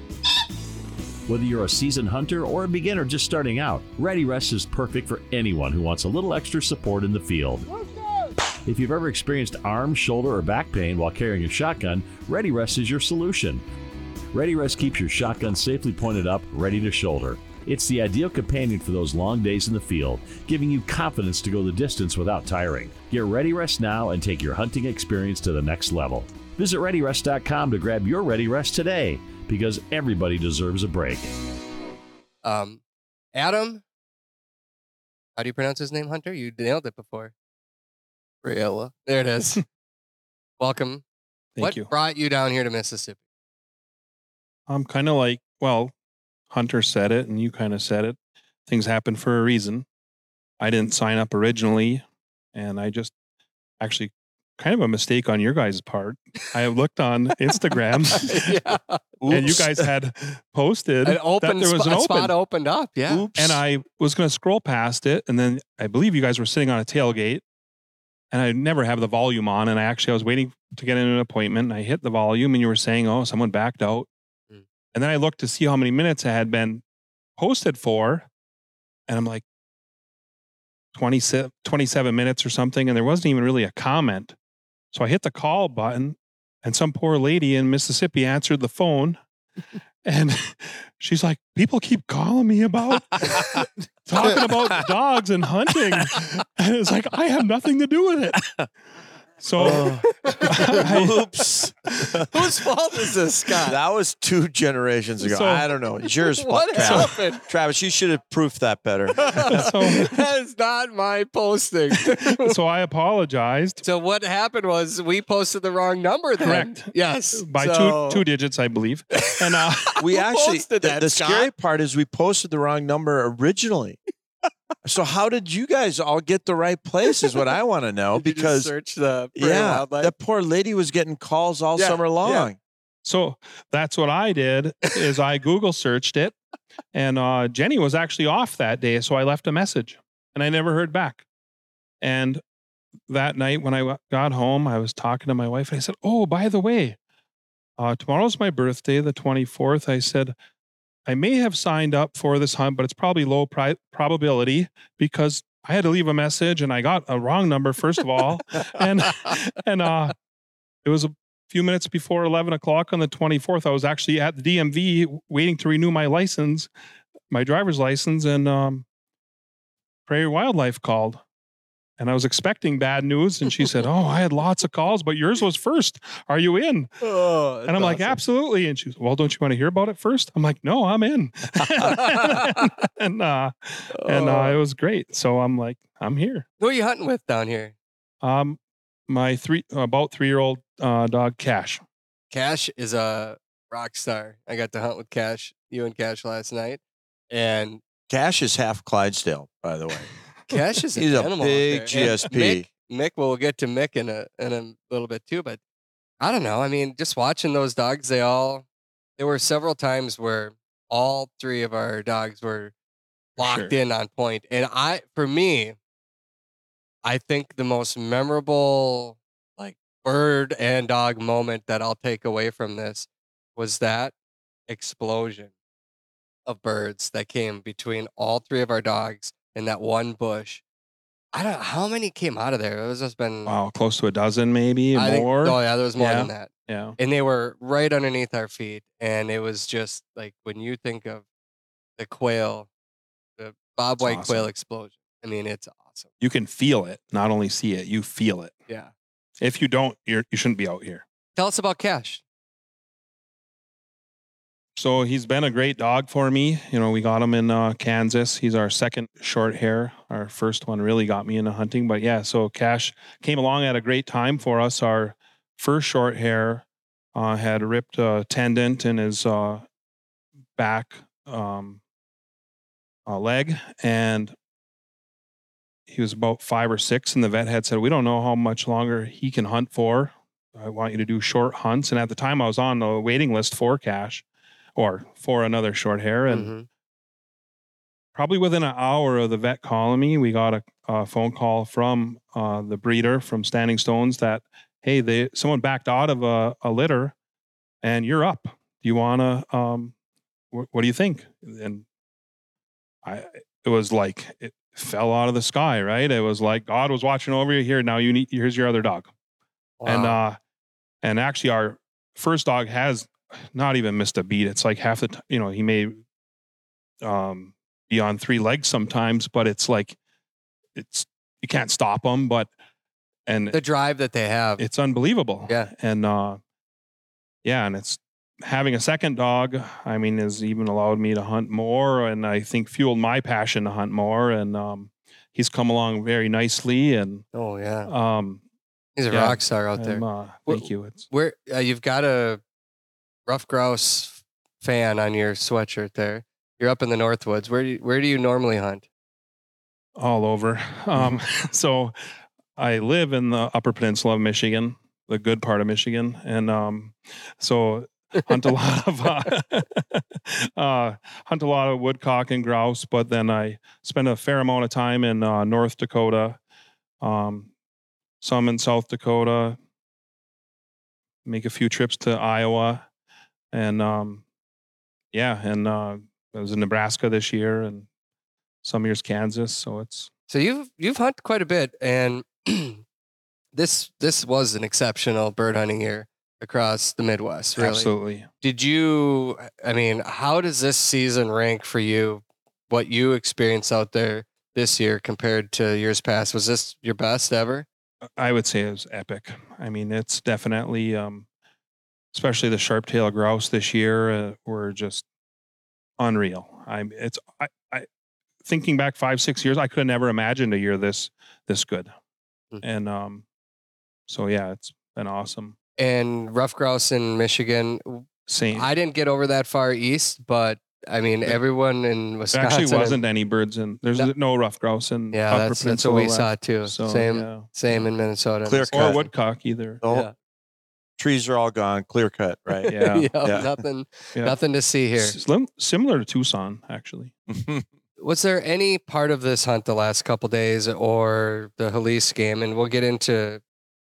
S5: Whether you're a seasoned hunter or a beginner just starting out, Ready Rest is perfect for anyone who wants a little extra support in the field. If you've ever experienced arm, shoulder, or back pain while carrying a shotgun, Ready Rest is your solution. Ready Rest keeps your shotgun safely pointed up, ready to shoulder. It's the ideal companion for those long days in the field, giving you confidence to go the distance without tiring. Get Ready Rest now and take your hunting experience to the next level. Visit ReadyRest.com to grab your Ready Rest today because everybody deserves a break.
S1: Um, Adam, how do you pronounce his name, Hunter? You nailed it before.
S2: Rayella.
S1: There it is. [LAUGHS] Welcome.
S6: Thank
S1: what
S6: you.
S1: brought you down here to Mississippi?
S6: I'm kind of like, well, Hunter said it and you kind of said it. Things happen for a reason. I didn't sign up originally and I just actually kind of a mistake on your guys' part. I looked on [LAUGHS] Instagram
S1: yeah.
S6: and you guys had posted
S1: An open
S6: that there was an
S1: a spot
S6: open.
S1: opened up. Yeah.
S2: Oops.
S6: And I was going to scroll past it and then I believe you guys were sitting on a tailgate and I never have the volume on and I actually I was waiting to get in an appointment and I hit the volume and you were saying, "Oh, someone backed out."
S1: Mm.
S6: And then I looked to see how many minutes it had been posted for and I'm like 27, 27 minutes or something and there wasn't even really a comment. So I hit the call button and some poor lady in Mississippi answered the phone and [LAUGHS] she's like, "People keep calling me about [LAUGHS] talking about dogs and hunting. [LAUGHS] And it's like, I have nothing to do with it. So
S2: Oh. [LAUGHS]
S6: I-
S2: Oops.
S1: Whose fault is this, Scott?
S2: That was two generations ago.
S6: So-
S2: I don't know. It's yours, [LAUGHS]
S1: what
S2: Travis.
S1: happened?
S2: Travis, you should have proofed that better. [LAUGHS]
S1: that is not my posting.
S6: so I apologized
S1: so what happened was we posted the wrong number. Then.
S6: Correct.
S1: Yes.
S6: by
S1: So-
S6: two two digits, I believe. And uh,
S2: We actually,
S1: posted
S2: the,
S1: that,
S2: the
S1: Scott?
S2: scary part is we posted the wrong number originally. So how did you guys all get the right place? Is what I want to [LAUGHS] know
S1: Did you
S2: because
S1: search the
S2: yeah,
S1: wildlife.
S2: that poor lady was getting calls all
S1: Yeah,
S2: summer
S1: yeah.
S2: long.
S6: so that's what I did is I Google searched it, and uh, Jenny was actually off that day, so I left a message, and I never heard back. And that night when I got home, I was talking to my wife, and I said, "Oh, by the way, uh, tomorrow's my birthday, the twenty fourth. I said." I may have signed up for this hunt, but it's probably low pri- probability because I had to leave a message and I got a wrong number first of all, [LAUGHS] and and uh, it was a few minutes before 11 o'clock on the 24th i was actually at the dmv waiting to renew my license my driver's license and um, prairie wildlife called and i was expecting bad news and she said oh i had lots of calls but yours was first. Are you in? [LAUGHS]
S1: Oh,
S6: and i'm like absolutely. And she was well don't you want to hear about it first? I'm like no i'm in. [LAUGHS] And uh and uh, it was great. So i'm like i'm here.
S1: Who are you hunting with down here?
S6: um my three about three year old uh, dog cash.
S1: Cash is a rock star. I got to hunt with Cash, you and Cash last night, and
S2: Cash is half Clydesdale, by the way.
S1: Cash is an
S2: He's a
S1: animal out
S2: big
S1: there. And
S2: GSP.
S1: Mick, Mick, we'll get to Mick in a in a little bit too, but I don't know. I mean, just watching those dogs, they all there were several times where all three of our dogs were locked
S6: Sure.
S1: in on point, and I, for me, I think the most memorable like bird and dog moment that I'll take away from this was that explosion of birds that came between all three of our dogs in that one bush I don't know how many came out of there. It was just been
S6: Wow, close to a dozen, maybe
S1: I think,
S6: more.
S1: oh yeah, there was more than that.
S6: yeah.
S1: and they were right underneath our feet and it was just like when you think of the quail the bobwhite quail explosion i mean it's awesome
S6: You can feel it, not only see it, you feel it.
S1: yeah
S6: If you don't, you're, you shouldn't be out here.
S1: tell us about cash
S6: So he's been a great dog for me. You know, we got him in uh, Kansas. He's our second short hair. Our first one really got me into hunting. But yeah, so Cash came along at a great time for us. Our first short hair uh, had ripped a tendon in his uh, back um, uh, leg, and he was about five or six. And the vet had said, "We don't know how much longer he can hunt for. I want you to do short hunts." And at the time, I was on the waiting list for Cash or for another short hair. And
S1: Mhm.
S6: probably within an hour of the vet calling me, we got a, a phone call from uh, the breeder from Standing Stones that, hey, they someone backed out of a, a litter and you're up. Do you want to, um, wh- what do you think? And I, it was like, it fell out of the sky, right? It was like God was watching over you here. Now you need, here's your other dog and uh and actually our first dog has not even missed a beat. It's like half the time you know he may um be on three legs sometimes but it's like it's you can't stop him but and
S1: the drive that they have.
S6: it's unbelievable.
S1: Yeah.
S6: and uh yeah and it's having a second dog i mean has even allowed me to hunt more and i think fueled my passion to hunt more and um he's come along very nicely and
S1: oh yeah.
S6: um
S1: he's a
S6: yeah,
S1: rock star out there.
S6: uh, thank you. It's
S1: where uh, you've got a rough grouse fan on your sweatshirt there you're up in the northwoods where do you, where do you normally hunt
S6: all over. Um, [LAUGHS] so I live in the Upper Peninsula of Michigan, the good part of Michigan, and um, so [LAUGHS] hunt a lot of uh, [LAUGHS] uh, hunt a lot of woodcock and grouse. But then I spend a fair amount of time in uh, North Dakota, um, some in South Dakota. Make a few trips to Iowa, and um, yeah, and uh, I was in Nebraska this year, and some years Kansas. So it's
S1: So you've you've hunted quite a bit, and [CLEARS THROAT] this this was an exceptional bird hunting year across the Midwest. Really,
S6: absolutely.
S1: did you? I mean, how does this season rank for you? What you experienced out there this year compared to years past? Was this your best ever?
S6: I would say it was epic. I mean, it's definitely, um, especially the sharp tail grouse this year uh, were just unreal. I'm it's I, I thinking back five six years, I could have never imagined a year this this good,
S1: Hmm.
S6: and um, so yeah, it's been awesome.
S1: And rough grouse in Michigan.
S6: Same.
S1: I didn't get over that far east, but I mean,
S6: There-
S1: everyone in
S6: there actually wasn't any birds in. There's
S1: No.
S6: no rough grouse in.
S1: Yeah,
S6: Upper
S1: that's that's what we
S6: Peninsula
S1: saw too.
S6: So,
S1: same
S6: yeah.
S1: same in Minnesota.
S2: Clear
S6: or woodcock either.
S2: The
S1: Yeah.
S2: Trees are all gone, clear cut, [LAUGHS] right?
S6: Yeah. [LAUGHS]
S1: yeah,
S2: Yeah.
S1: nothing [LAUGHS]
S6: Yeah.
S1: nothing to see here.
S6: Slim, similar to Tucson, actually.
S1: Was there any part of this hunt the last couple days or the Helice game? And we'll get into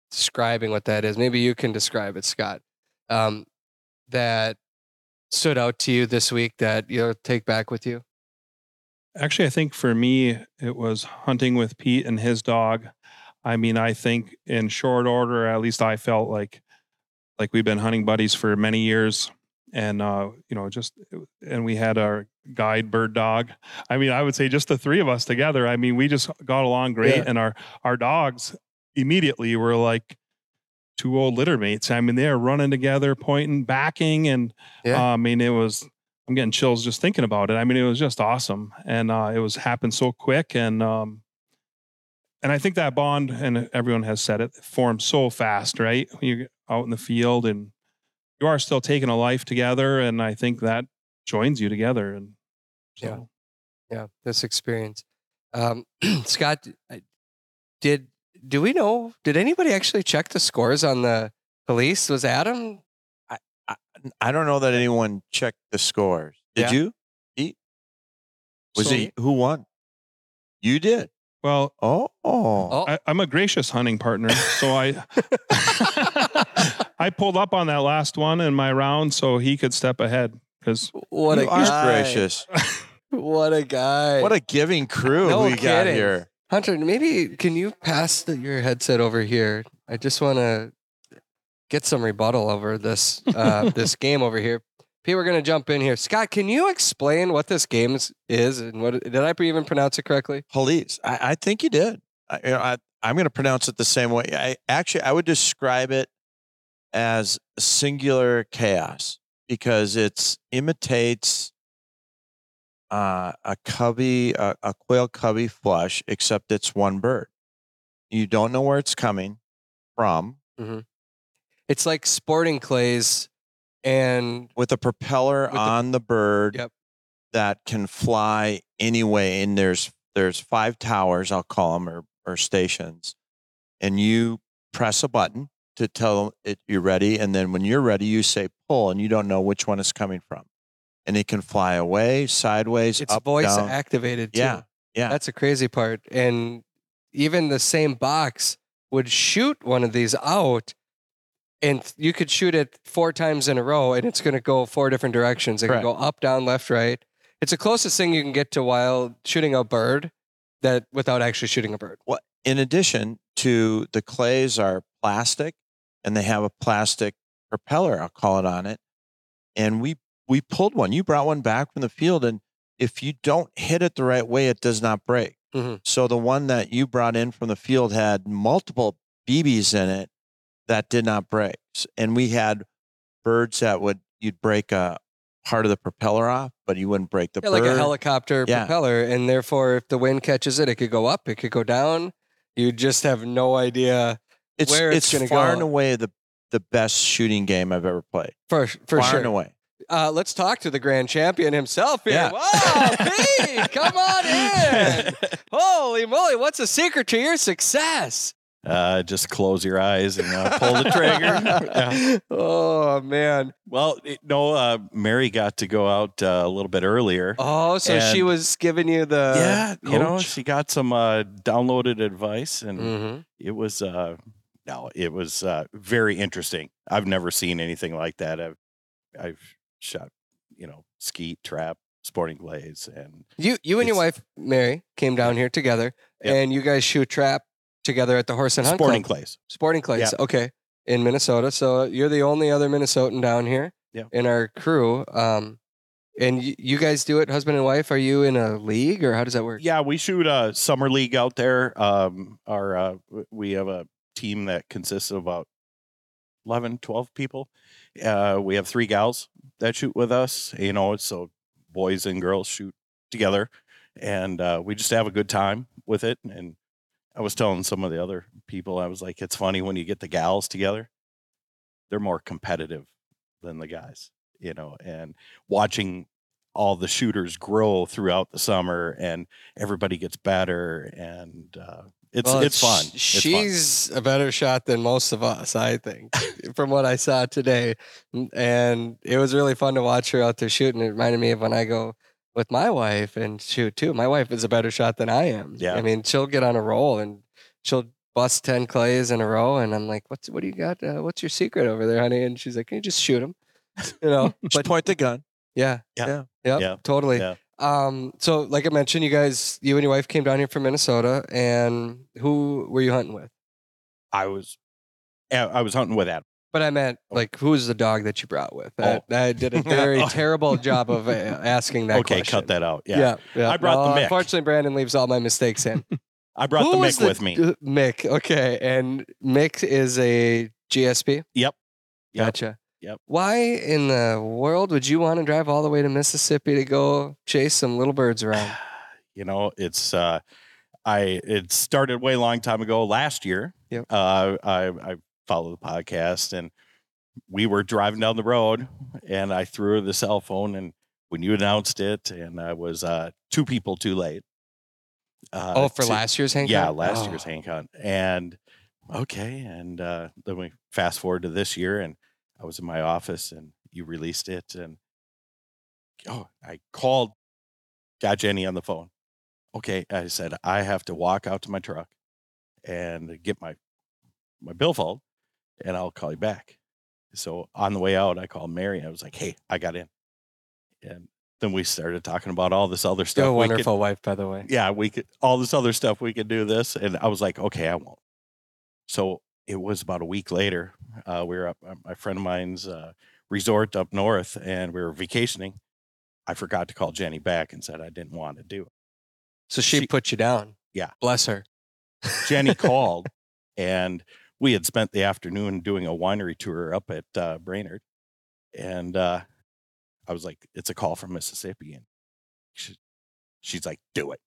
S1: describing what that is. Maybe you can describe it, Scott. Um, that stood out to you this week that you'll take back with you?
S6: Actually, I think for me, it was hunting with Pete and his dog. I mean, I think in short order, at least I felt like like we've been hunting buddies for many years, and uh, you know, just and we had our guide bird dog. I mean, I would say just the three of us together. I mean, we just got along great,
S1: Yeah.
S6: and our our dogs immediately were like two old litter mates. I mean, they are running together, pointing, backing, and
S1: Yeah.
S6: uh, I mean, it was. I'm getting chills just thinking about it. I mean, it was just awesome, and uh, it was happened so quick, and um, and I think that bond, and everyone has said it, forms so fast, right? When you're out in the field, and you are still taking a life together, and I think that joins you together, and so.
S1: Yeah. Yeah, this experience. Um, [CLEARS THROAT] Scott, I- did do we know? Did anybody actually check the scores on the Helice? Was Adam?
S2: I I don't know that anyone checked the scores. Did
S1: Yeah.
S2: you? Pete? Was
S6: So-
S2: it who won? You did.
S6: Well,
S2: Oh,
S1: Oh,
S6: I, I'm a gracious hunting partner, so I [LAUGHS] [LAUGHS] I pulled up on that last one in my round, so he could step ahead because
S1: what a guy!
S2: gracious. [LAUGHS]
S1: What a guy!
S2: What a giving crew
S1: No
S2: we got here.
S1: Hunter, maybe can you pass the, your headset over here? I just want to get some rebuttal over this uh, this game over here. Pete, we're gonna jump in here. Scott, can you explain what this game is, is and what did I even pronounce it correctly?
S2: Helice. I, I think you did. I, you know, I, I'm going to pronounce it the same way. I actually I would describe it as singular chaos because it's imitates uh, a covey, a, a quail covey flush, except it's one bird. You don't know where it's coming from
S1: It's like sporting clays and
S2: with a propeller
S1: With the-
S2: on the, bird
S1: Yep.
S2: that can fly anyway. And there's there's five towers, I'll call them, or or stations, and you press a button to tell it you're ready, and then when you're ready, you say pull, and you don't know which one is coming from, and it can fly away, sideways,
S1: it's
S2: up,
S1: voice
S2: down.
S1: activated too.
S2: Yeah, yeah.
S1: That's a crazy part. And even the same box would shoot one of these out and you could shoot it four times in a row and it's going to go four different directions. It
S2: Correct.
S1: can go up, down, left, right. It's the closest thing you can get to while shooting a bird that without actually shooting a bird.
S2: in addition to the clays are plastic and they have a plastic propeller i'll call it on it and we we pulled one you brought one back from the field and if you don't hit it the right way it does not break
S1: Mhm.
S2: so the one that you brought in from the field had multiple bb's in it that did not break and we had birds that would you'd break a part of the propeller off but you wouldn't break the
S1: Yeah, like a helicopter
S2: Yeah.
S1: propeller. And therefore, if the wind catches it, it could go up, it could go down. You just have no idea
S2: it's
S1: where it's
S2: it's
S1: gonna go.
S2: far and away the the best shooting game i've ever played
S1: for, for
S2: far
S1: sure.
S2: and away
S1: Uh, let's talk to the grand champion himself here.
S2: Yeah.
S1: Wow, [LAUGHS] Pete, come on in. [LAUGHS] Holy moly, what's the secret to your success?
S7: Uh, just close your eyes and uh, pull the trigger. [LAUGHS] Yeah.
S1: Oh man.
S7: Well, it- no, uh, Mary got to go out uh, a little bit earlier.
S1: Oh, so she was giving you the
S7: yeah, you know, she got some uh, downloaded advice, and
S1: Mhm.
S7: it was uh, no, it was uh, very interesting. I've never seen anything like that. I've I've shot, you know, skeet, trap, sporting clays, and
S1: You you and your wife Mary came down here together,
S7: Yeah.
S1: and you guys shoot trap together at the Horse and Hunt
S7: sporting
S1: Club.
S7: Clays.
S1: Sporting Clays. Okay. In Minnesota. So you're the only other Minnesotan down here
S7: Yeah.
S1: in our crew. Um, and y- you guys do it, husband and wife. Are you in a league or how does that work?
S7: Yeah, we shoot a summer league out there. Um, our uh, we have a team that consists of about 11, 12 people. Uh, we have three gals that shoot with us. You know, so boys and girls shoot together, and uh, we just have a good time with it. And I was telling some of the other people, I was like, it's funny when you get the gals together, they're more competitive than the guys. You know, and watching all the shooters grow throughout the summer and everybody gets better and uh, it's
S1: Well,
S7: it's fun. It's fun.
S1: She's a better shot than most of us, I think, [LAUGHS] from what I saw today. And it was really fun to watch her out there shooting. It reminded me of when I go with my wife and shoot too. My wife is a better shot than I am.
S7: Yeah.
S1: I mean, she'll get on a roll and she'll bust 10 clays in a row. And I'm like, what's, what do you got? Uh, what's your secret over there, honey? And she's like, can you just shoot them? You know, [LAUGHS]
S2: just
S1: but
S2: point the gun
S1: yeah.
S7: Yeah.
S2: Yeah.
S1: Yep,
S7: Yeah.
S1: Totally.
S7: Yeah.
S1: Um, so like I mentioned, you guys, you and your wife came down here from Minnesota, and who were you hunting with?
S7: I was I I was hunting with Adam.
S1: But I meant like, who's the dog that you brought with? That,
S7: Oh.
S1: that did a [LAUGHS] very
S7: Oh.
S1: terrible job of uh, asking that.
S7: okay,
S1: question.
S7: cut that out. Yeah.
S1: Yeah, yeah.
S7: I brought the
S1: Well,
S7: Mick.
S1: Unfortunately, Brandon leaves all my mistakes in. [LAUGHS]
S7: I brought
S1: Who
S7: the
S1: was
S7: Mick with me.
S1: d- Mick, okay, and Mick is a GSP.
S7: Yep. Yep.
S1: Gotcha.
S7: Yep.
S1: Why in the world would you want to drive all the way to Mississippi to go chase some little birds around? [SIGHS]
S7: you know, it's uh I it started way long time ago last year.
S1: Yep.
S7: Uh I I follow the podcast and we were driving down the road and I threw her the cell phone and when you announced it and I was uh two people too late. Uh,
S1: oh, for last year's Hank?
S7: Yeah,
S1: Hunt?
S7: last
S1: Oh.
S7: year's Hank Hunt. And okay, and uh, then we fast forward to this year, and I was in my office, and you released it, and oh, I called, got Jenny on the phone. Okay, I said I have to walk out to my truck and get my my billfold, and I'll call you back. So on the way out, I called Mary. I was like, "Hey, I got in," and then we started talking about all this other stuff.
S1: Still a
S7: we could-
S1: wonderful wife, by the way.
S7: yeah, we could all this other stuff. We could do this, and I was like, okay, I won't. So it was about a week later. Uh, we were up at my friend of mine's uh, resort up north, and we were vacationing. I forgot to call Jenny back and said I didn't want to do it.
S1: So she,
S7: She-
S1: put you down.
S7: Yeah.
S1: Bless her.
S7: Jenny called, [LAUGHS] and we had spent the afternoon doing a winery tour up at uh, Brainerd, and uh, I was like, "It's a call from Mississippi," and she, she's like, "Do it."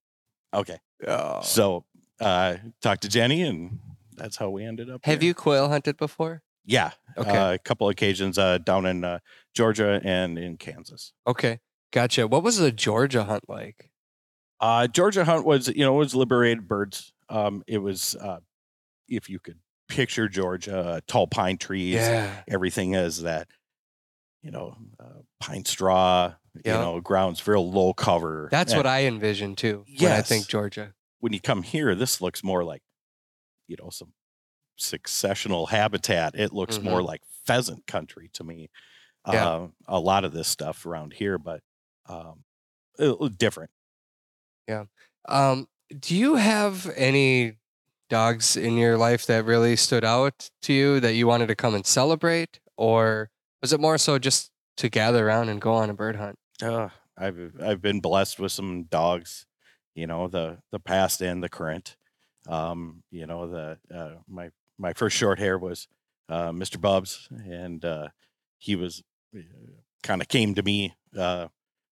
S7: Okay,
S1: Oh.
S7: so uh, talked to Jenny, and that's how we ended up.
S1: Have you quail hunted before?
S7: Yeah,
S1: Okay.
S7: uh, a couple occasions uh, down in uh, Georgia and in Kansas.
S1: okay. Gotcha. What was the Georgia hunt like?
S7: Uh, Georgia hunt was, you know, it was liberated birds. Um, it was, uh, if you could picture Georgia, uh, tall pine trees,
S1: Yeah.
S7: everything is that, you know, uh, pine straw,
S1: Yeah.
S7: you know, grounds real low cover.
S1: That's what I envision too when I think Georgia.
S7: when you come here, this looks more like, you know, some successional habitat. It looks more like pheasant country to me.
S1: Mm-hmm. Yeah.
S7: Uh, a lot of this stuff around here, but um, different.
S1: Um, do you have any dogs in your life that really stood out to you that you wanted to come and celebrate, or was it more so just to gather around and go on a bird hunt?
S7: Uh, I've I've been blessed with some dogs, you know, the the past and the current. Um, you know, the uh, my my first short hair was uh, Mr. Bubs, and uh, he was kind of came to me. Uh,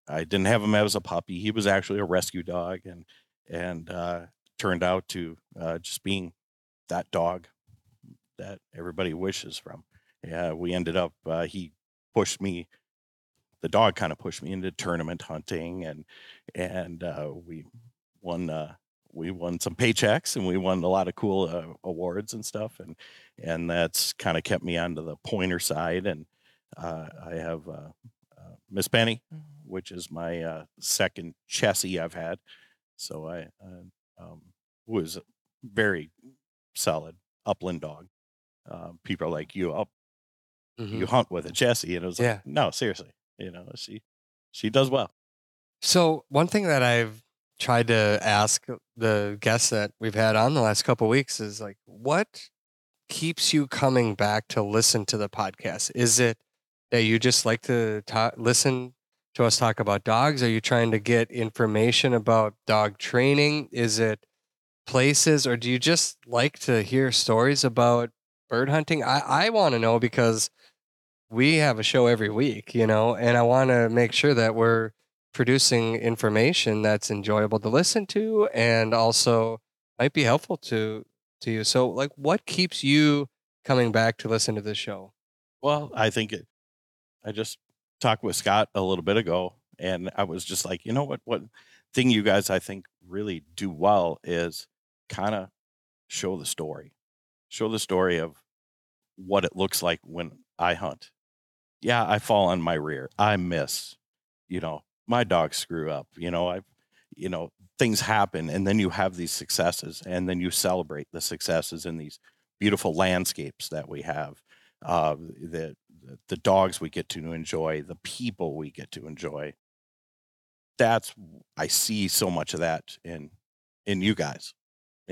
S7: I didn't have him as a puppy. He was actually a rescue dog, and and uh, turned out to uh, just being that dog that everybody wishes from. Yeah, we ended up. Uh, he pushed me the dog kind of pushed me into tournament hunting and and uh, we won uh, we won some paychecks and we won a lot of cool uh, awards and stuff and and that's kind of kept me onto the pointer side and uh, I have uh, uh, Miss Penny which is my uh, second Chessie I've had so I um, was a very solid upland dog uh, people are like you up you hunt with a Chessie and it was
S1: Yeah.
S7: like no seriously you know she she does well
S1: So one thing that I've tried to ask the guests that we've had on the last couple weeks is like, what keeps you coming back to listen to the podcast? Is it that you just like to ta- listen to us talk about dogs? Are you trying to get information about dog training? Is it places, or do you just like to hear stories about bird hunting? I, I want to know because we have a show every week, you know, and I want to make sure that we're producing information that's enjoyable to listen to and also might be helpful to to you. So like what keeps you coming back to listen to this show?
S7: Well, I think it. I just talked with Scott a little bit ago, and I was just like, you know what? What thing you guys I think really do well is kind of show the story, show the story of what it looks like when I hunt. Yeah, I fall on my rear. I miss. You know, my dogs screw up. You know, I, you know, things happen, and then you have these successes, and then you celebrate the successes in these beautiful landscapes that we have uh, the the dogs we get to enjoy, the people we get to enjoy. That's I see so much of that in in you guys,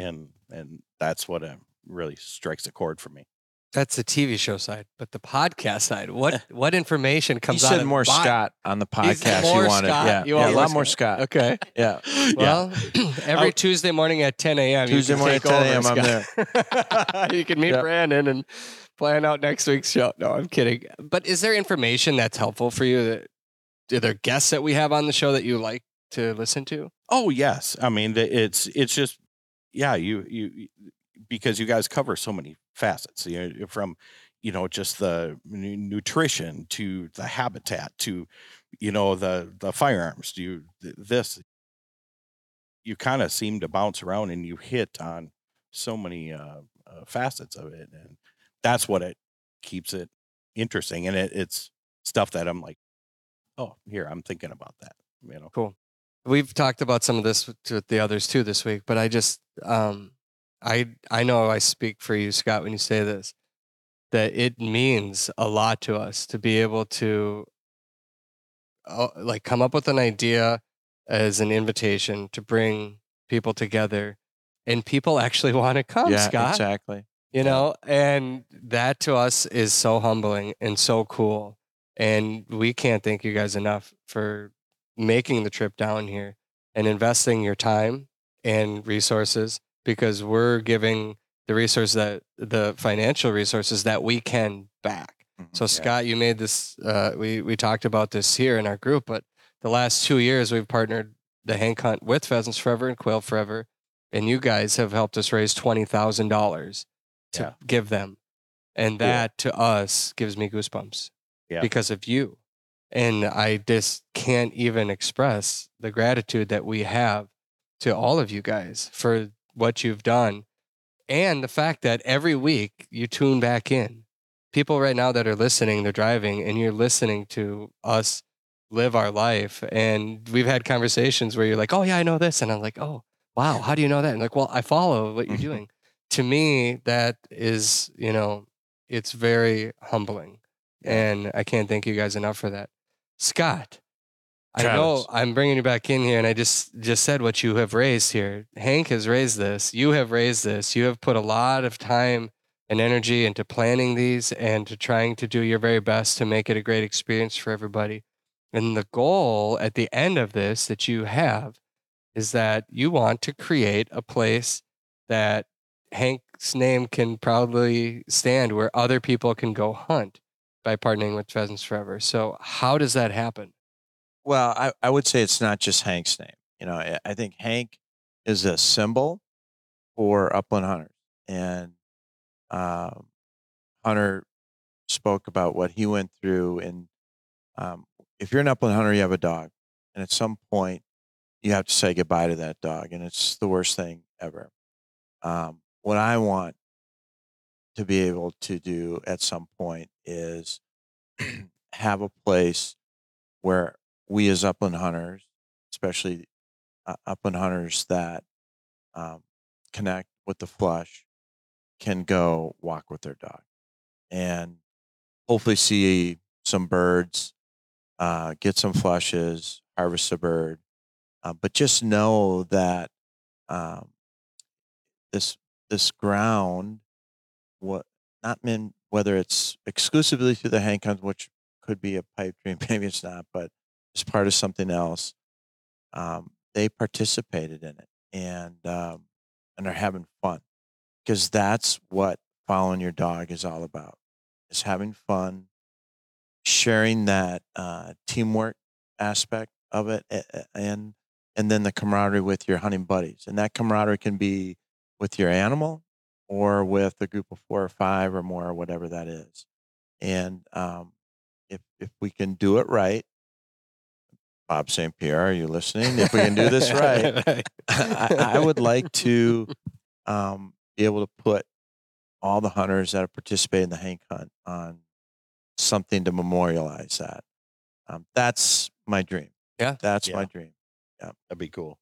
S7: and and that's what uh, really strikes a chord for me.
S1: That's the TV show side, but the podcast side, what [LAUGHS] what information
S2: You
S1: comes out
S2: said
S1: of
S2: more
S1: the bod-
S2: Scott on the podcast.
S1: more
S2: you wanted,
S1: Scott?
S2: yeah,
S1: You
S2: yeah,
S1: want
S2: a
S1: more
S2: lot more
S1: Scott?
S2: Scott.
S1: Okay.
S2: Yeah, [CLEARS THROAT]
S1: Well, [CLEARS THROAT] every
S7: I'll-
S1: Tuesday morning at 10 a.m. you
S2: Tuesday
S1: can
S2: morning
S1: take
S2: at 10 a.m., I'm
S1: Scott. [LAUGHS] you can meet
S2: Yep.
S1: Brandon and plan out next week's show. No, I'm kidding. But is there information that's helpful for you? That are there guests that we have on the show that you like to listen to?
S7: Oh yes, I mean it's it's just yeah you you because you guys cover so many facets. You know, from you know just the nutrition to the habitat to you know the the firearms to you this you kind of seem to bounce around and you hit on so many uh, uh, facets of it and that's what it keeps it interesting and it, it's stuff that i'm like oh here i'm thinking about that you know
S1: We've talked about some of this with the others too this week, but I just um I I know I speak for you, Scott, when you say this, that it means a lot to us to be able to uh, like come up with an idea as an invitation to bring people together, and people actually [LAUGHS] want to come,
S2: yeah,
S1: Scott.
S2: exactly.
S1: You know, and that to us is so humbling and so cool. And we can't thank you guys enough for making the trip down here and investing your time and resources because we're giving the resources that the financial resources that we can back.
S2: Mhm.
S1: So
S2: Yeah.
S1: Scott, you made this. Uh, we we talked about this here in our group, but the last two years we've partnered the Hank Hunt with Pheasants Forever and Quail Forever, and you guys have helped us raise twenty thousand dollars to
S7: Yeah.
S1: give them, and that to us gives me goosebumps
S7: Yeah.
S1: because of you, and I just can't even express the gratitude that we have to all of you guys for what you've done, and the fact that every week you tune back in people right now that are listening, they're driving and you're listening to us live our life. And we've had conversations where you're like, oh, yeah, I know this. And I'm like, oh, wow, how do you know that? And like, well, I follow what you're
S2: Mhm.
S1: doing. to me, that is, you know, it's very humbling. And I can't thank you guys enough for that. Scott, I know I'm bringing you back in here, and I just just said what you have raised here. Hank has raised this. You have raised this. You have put a lot of time and energy into planning these and to trying to do your very best to make it a great experience for everybody. And the goal at the end of this that you have is that you want to create a place that Hank's name can proudly stand where other people can go hunt by partnering with Pheasants Forever. So, how does that happen?
S2: Well, I, I would say it's not just Hank's name. You know, I, think Hank is a symbol for upland hunters. And um, Hunter spoke about what he went through. And um, if you're an upland hunter, you have a dog. And at some point, you have to say goodbye to that dog. And it's the worst thing ever. Um, what I want to be able to do at some point is [CLEARS THROAT] have a place where we as upland hunters, especially uh, upland hunters that um, connect with the flush, can go walk with their dog and hopefully see some birds, uh, get some flushes, harvest a bird, uh, but just know that um, this this ground, what not mean whether it's exclusively through the Hank hunt, which could be a pipe dream, [LAUGHS] maybe it's not, but it's part of something else. Um, they participated in it and um, and are having fun because that's what following your dog is all about is having fun sharing that uh, teamwork aspect of it and and then the camaraderie with your hunting buddies and that camaraderie can be with your animal or with a group of four or five or more or whatever that is and um, if if we can do it right bob st pierre are you listening if we can do this right [LAUGHS] [LAUGHS] I, I would like to um, be able to put all the hunters that have participated in the Hank hunt on something to memorialize that. Um, that's my dream.
S1: Yeah.
S2: That's
S7: Yeah.
S2: my dream.
S7: Yeah, that'd be cool.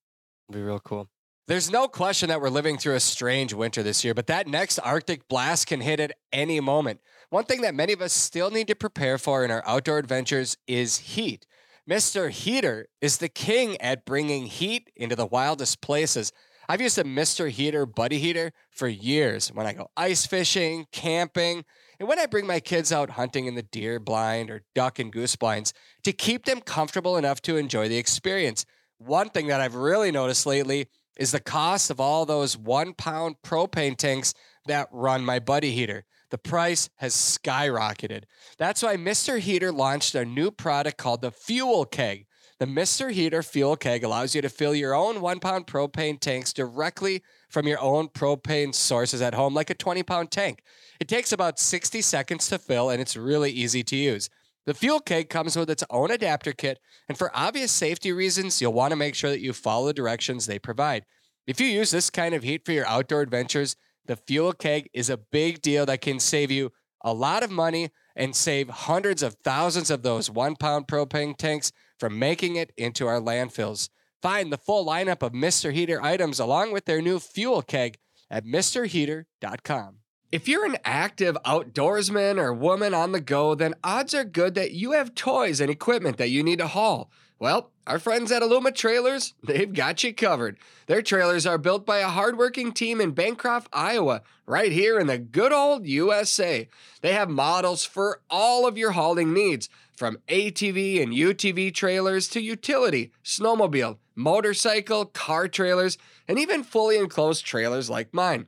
S1: That'd be real cool. There's no question that we're living through a strange winter this year, but that next Arctic blast can hit at any moment. One thing that many of us still need to prepare for in our outdoor adventures is heat. Mr. Heater is the king at bringing heat into the wildest places. I've used a Mr. Heater buddy heater for years when I go ice fishing, camping, and when I bring my kids out hunting in the deer blind or duck and goose blinds to keep them comfortable enough to enjoy the experience. One thing that I've really noticed lately is the cost of all those one pound propane tanks that run my buddy heater. The price has skyrocketed. That's why Mr. Heater launched a new product called the Fuel Keg. The Mr. Heater Fuel Keg allows you to fill your own one pound propane tanks directly from your own propane sources at home, like a 20 pound tank. It takes about 60 seconds to fill, and it's really easy to use. The fuel keg comes with its own adapter kit, and for obvious safety reasons, you'll want to make sure that you follow the directions they provide. If you use this kind of heat for your outdoor adventures, the fuel keg is a big deal that can save you a lot of money and save hundreds of thousands of those one pound propane tanks from making it into our landfills. Find the full lineup of Mr. Heater items along with their new fuel keg at MrHeater.com. If you're an active outdoorsman or woman on the go, then odds are good that you have toys and equipment that you need to haul. Well, our friends at Aluma Trailers, [LAUGHS] they've got you covered. Their trailers are built by a hardworking team in Bancroft, Iowa, right here in the good old USA. They have models for all of your hauling needs, from ATV and UTV trailers to utility, snowmobile, motorcycle, car trailers, and even fully enclosed trailers like mine.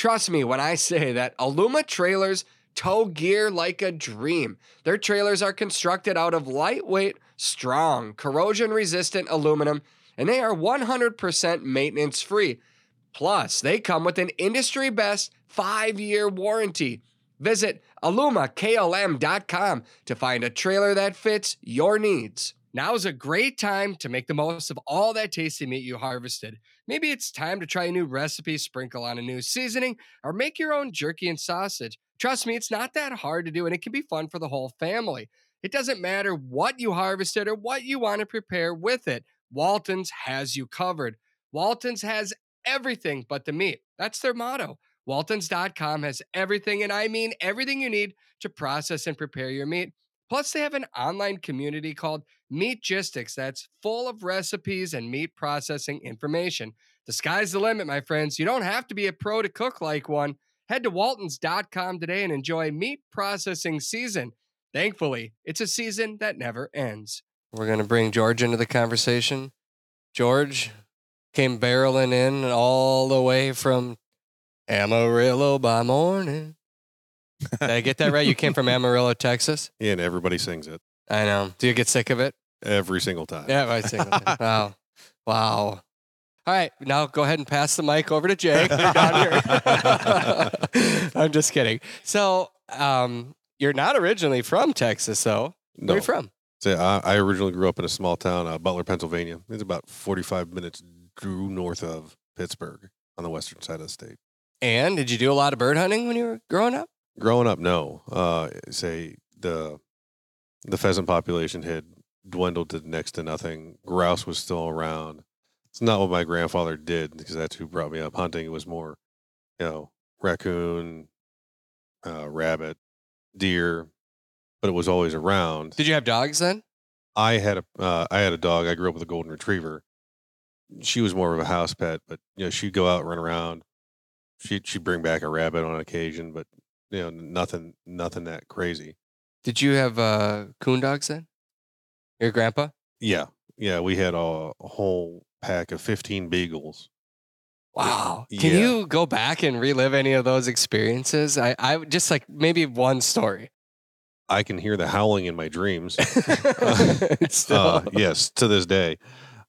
S1: Trust me when I say that Aluma trailers tow gear like a dream. Their trailers are constructed out of lightweight, strong, corrosion resistant aluminum, and they are 100% maintenance free. Plus, they come with an industry best five year warranty. Visit alumaklm.com to find a trailer that fits your needs. Now is a great time to make the most of all that tasty meat you harvested. Maybe it's time to try a new recipe, sprinkle on a new seasoning, or make your own jerky and sausage. Trust me, it's not that hard to do, and it can be fun for the whole family. It doesn't matter what you harvested or what you want to prepare with it, Walton's has you covered. Walton's has everything but the meat. That's their motto. Waltons.com has everything, and I mean everything you need to process and prepare your meat. Plus, they have an online community called Meatgistics that's full of recipes and meat processing information. The sky's the limit, my friends. You don't have to be a pro to cook like one. Head to waltons.com today and enjoy meat processing season. Thankfully, it's a season that never ends. We're going to bring George into the conversation. George came barreling in all the way from Amarillo by morning. Did I get that right? You came from Amarillo, Texas? [LAUGHS]
S8: Yeah, and everybody sings it
S1: I know. Do you get sick of it?
S8: every single time.
S1: Yeah, I sing with it. [LAUGHS] Wow. Wow. All right. Now go ahead and pass the mic over to Jake. Down here. [LAUGHS] I'm just kidding. So, um, you're not originally from Texas, though. Where
S8: No,
S1: are you from?
S8: So I, I originally grew up in a small town, uh, Butler, Pennsylvania. It's about 45 minutes due north of Pittsburgh on the western side of the state.
S1: And did you do a lot of bird hunting when you were growing up?
S8: Growing up, no. Uh, say the the pheasant population had dwindled to next to nothing. Grouse was still around. It's not what my grandfather did because that's who brought me up hunting. It was more, you know, raccoon, uh, rabbit, deer, but it was always around.
S1: Did you have dogs then?
S8: I had a uh, I had a dog. I grew up with a golden retriever. She was more of a house pet, but you know she'd go out and run around. She'd she'd bring back a rabbit on occasion, but you know nothing nothing that crazy.
S1: Did you have uh, coon dogs then? Your grandpa?
S8: Yeah, yeah. We had a, a whole pack of fifteen beagles.
S1: Wow. Can
S8: Yeah.
S1: you go back and relive any of those experiences? I, I just like maybe one story.
S8: I can hear the howling in my dreams. [LAUGHS] [LAUGHS] Uh, yes, to this day.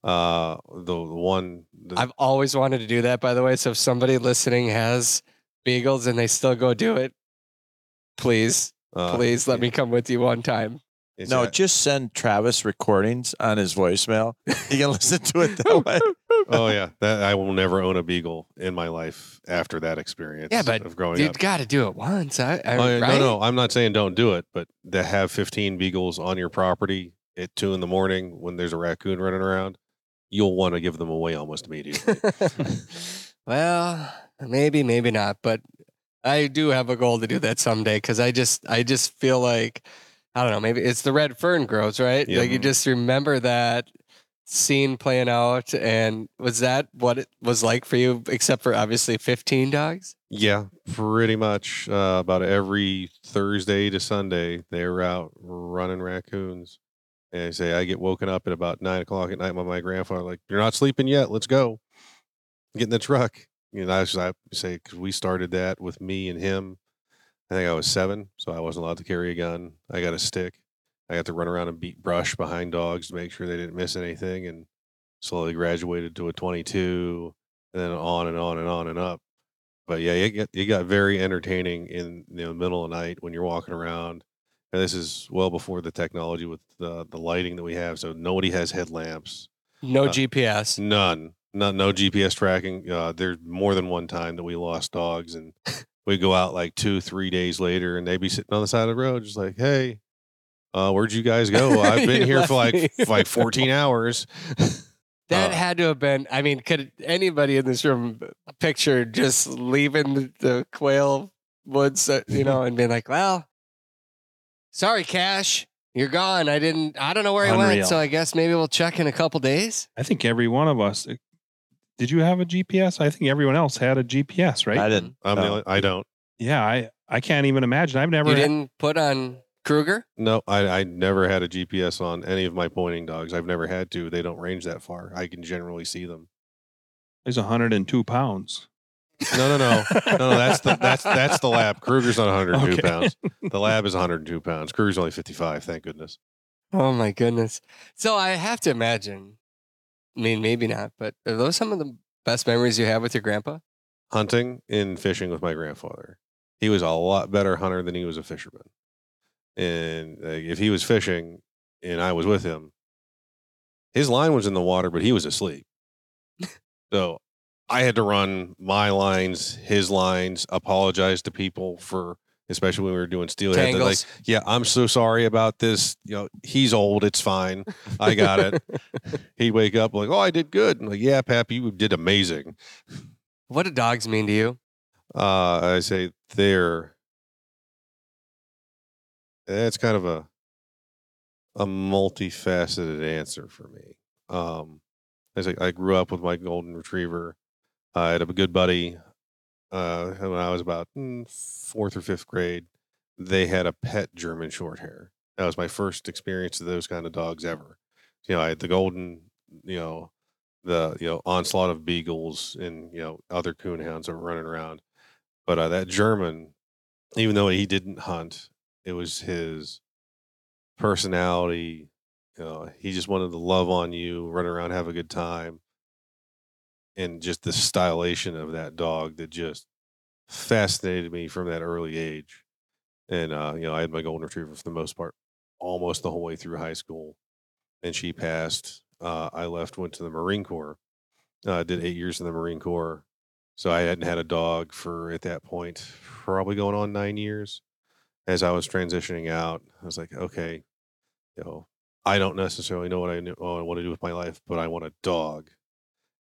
S8: Uh, the, the one the,
S1: I've always wanted to do that, by the way. So if somebody listening has beagles and they still go do it, please,
S8: uh,
S1: please let me come with you one time.
S8: it's
S2: No,
S8: a-
S2: just send Travis recordings on his voicemail. He can listen to it that way. [LAUGHS]
S8: oh yeah, that I will never own a beagle in my life after that experience.
S1: Yeah, but
S8: of growing you've
S1: got to do it once. I, I,
S8: Oh, yeah,
S1: right?
S8: No, no, I'm not saying don't do it, but to have 15 beagles on your property at two in the morning when there's a raccoon running around, you'll want to give them away almost immediately. [LAUGHS]
S1: well, maybe, maybe not, but I do have a goal to do that someday because I just, I just feel like, I don't know, maybe it's the red fern grows, right?
S8: Yeah.
S1: Like you just remember that scene playing out, and was that what it was like for you? Except for obviously fifteen dogs.
S8: yeah, pretty much. Uh, about every Thursday to Sunday, they're out running raccoons. And I say I get woken up at about nine o'clock at night by my grandfather, like, "You're not sleeping yet. Let's go. Get in the truck." You know, I I say because we started that with me and him. I think I was seven, so I wasn't allowed to carry a gun. I got a stick. I got to run around and beat brush behind dogs to make sure they didn't miss anything, and slowly graduated to a 22, and then on and on and on and up. But yeah, it got it got very entertaining in you know, the middle of the night when you're walking around. And this is well before the technology with the the lighting that we have. So nobody has headlamps.
S1: No
S8: Uh,
S1: GPS.
S8: None. No, no GPS tracking. Uh, there's more than one time that we lost dogs, and we go out like two, three days later, and they'd be sitting on the side of the road, just like, "Hey, uh, where'd you guys go? [LAUGHS] I've been here for like
S1: me."
S8: like 14 hours." [LAUGHS]
S1: That
S8: Uh,
S1: had to have been. I mean, could anybody in this room picture just leaving the, the quail woods, uh, you know, and been like, well, sorry, Cash, you're gone. I didn't, I don't know where he went. So I guess maybe we'll check in a couple days.
S6: I think every one of us. Did you have a GPS? I think everyone else had a GPS, right?
S2: I didn't.
S8: I'm the only, I don't.
S6: yeah, I I can't even imagine. I've never.
S1: You
S6: had-
S1: didn't put on Kruger?
S8: No, I, I never had a GPS on any of my pointing dogs. I've never had to. They don't range that far. I can generally see them.
S6: He's 102 pounds.
S8: No, no, no, no, no. That's the that's that's the lab. Kruger's not 102
S6: Okay.
S8: pounds. The [LAUGHS] lab is 102 pounds. Kruger's only 55. Thank goodness.
S1: Oh my goodness. So I have to imagine, I mean, maybe not, but are those some of the best memories you have with your grandpa?
S8: Hunting and fishing with my grandfather. He was a lot better hunter than he was a fisherman. And like, if he was fishing and I was with him, his line was in the water, but he was asleep. so I had to run my lines, his lines, apologize to people for, especially when we were doing steelhead. Like, yeah, I'm so sorry about this. You know, he's old. It's fine. I got it. [LAUGHS] He'd wake up like, oh, I did good. I'm like, yeah, Pap, you did amazing.
S1: what do dogs mean to you?
S8: Uh, I say they're. That's kind of a a multifaceted answer for me. Um, I say I grew up with my golden retriever. I had a good buddy. Uh, when I was about mm, fourth or fifth grade, they had a pet German short hair. That was my first experience of those kind of dogs ever. You know, I had the golden, you know, the you know onslaught of beagles and you know other coonhounds that were running around. But uh, that German, even though he didn't hunt, it was his personality. You know, he just wanted to love on you, run around, have a good time, and just the stylation of that dog that just fascinated me from that early age. And uh, you know, I had my golden retriever for the most part, almost the whole way through high school. And she passed. Uh, I left, went to the Marine Corps. Uh, did eight years in the Marine Corps. So I hadn't had a dog for at that point, probably going on nine years. As I was transitioning out, I was like, okay, you know, I don't necessarily know what I, knew, what I want to do with my life, but I want a dog.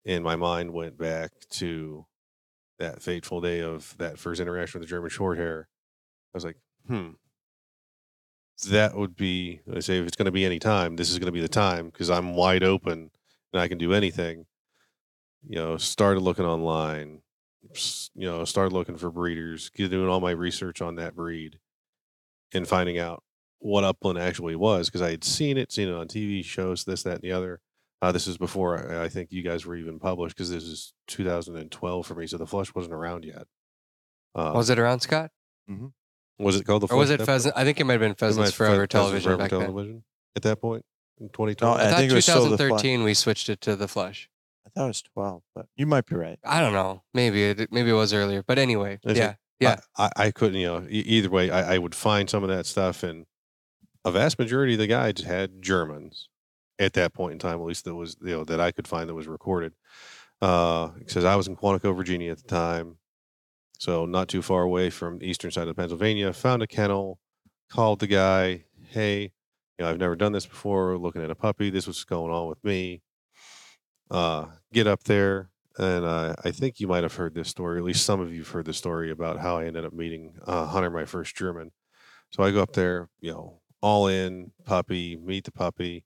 S8: And my mind went back to that fateful day of that first interaction with the German Shorthair. I was like, hmm, that would be, I say, if it's going to be any time, this is going to be the time because I'm wide open and I can do anything. You know, started looking online, you know, started looking for breeders, doing all my research on that breed and finding out what upland actually was because I had seen it, seen it on TV shows, this, that, and the other. Uh, this is before I, I think you guys were even published because this is 2012 for me, so the flush wasn't around yet. Uh,
S1: was it around Scott?
S8: was it called the
S1: Or was it
S8: Network?
S1: Pheasant? I think it might have been Pheasants
S8: have
S1: Forever
S8: Pheasants
S1: television
S8: Forever
S1: back then.
S8: television at that point in 2012.
S2: No,
S1: I,
S2: I think it was still the Flush.
S1: 2013 we switched it to the Flush.
S2: I thought it was 12, but you might be right.
S1: I don't know. Maybe it maybe it was earlier. But anyway,
S8: Is it?
S1: yeah. Yeah.
S8: I, I, I couldn't, you know, e- either way, I, I would find some of that stuff, and a vast majority of the guides had Germans at that point in time, at least that was, you know, that I could find that was recorded. Uh, because I was in Quantico, Virginia at the time, so not too far away from the eastern side of Pennsylvania. Found a kennel, called the guy, hey, you know, I've never done this before. Looking at a puppy, this was going on with me. Uh, get up there, and uh, I think you might have heard this story. At least some of you've heard the story about how I ended up meeting uh, Hunter, my first German. So I go up there, you know, all in puppy, meet the puppy,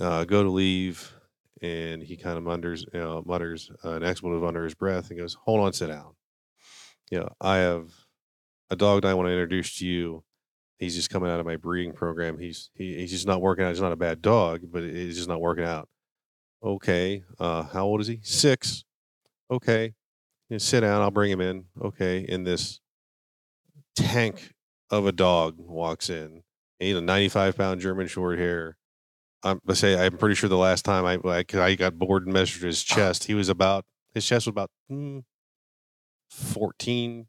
S8: uh, go to leave, and he kind of mutters, you know, mutters an expletive under his breath and goes, "Hold on, sit down." You know, I have a dog that I want to introduce to you. He's just coming out of my breeding program. He's he, he's just not working out. He's not a bad dog, but he's just not working out. Okay. Uh, how old is he? Six. Okay. Yeah, sit down. I'll bring him in. Okay. in this tank of a dog walks in. He's a 95 pound German short hair. I'm I say I'm pretty sure the last time I like I got bored and measured his chest, he was about his chest was about mm, 14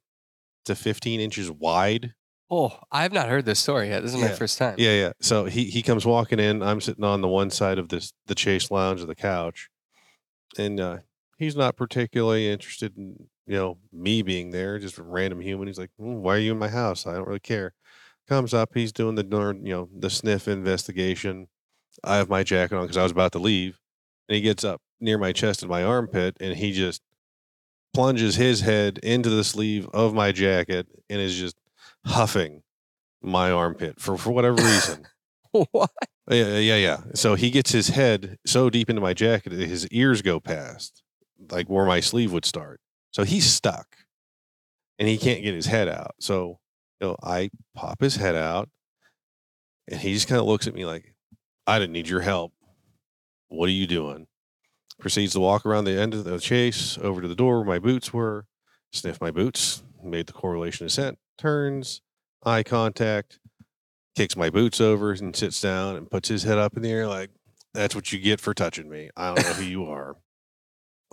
S8: to 15 inches wide.
S1: Oh, I have not heard this story yet. This is my
S8: Yeah.
S1: first time.
S8: Yeah, yeah. So he he comes walking in. I'm sitting on the one side of this the chase lounge of the couch, and uh, he's not particularly interested in you know me being there. Just a random human. He's like, "Mm, "Why are you in my house? I don't really care." Comes up. He's doing the darn, you know the sniff investigation. I have my jacket on because I was about to leave, and he gets up near my chest and my armpit, and he just plunges his head into the sleeve of my jacket and is just huffing my armpit for for whatever reason. [LAUGHS]
S2: what?
S8: Yeah, yeah, yeah. So he gets his head so deep into my jacket that his ears go past, like where my sleeve would start. So he's stuck, and he can't get his head out. So you know, I pop his head out, and he just kind of looks at me like, "I didn't need your help. What are you doing?" Proceeds to walk around the end of the chase over to the door where my boots were, sniff my boots, made the correlation of scent, turns, eye contact, kicks my boots over and sits down and puts his head up in the air like, that's what you get for touching me. I don't know who you are.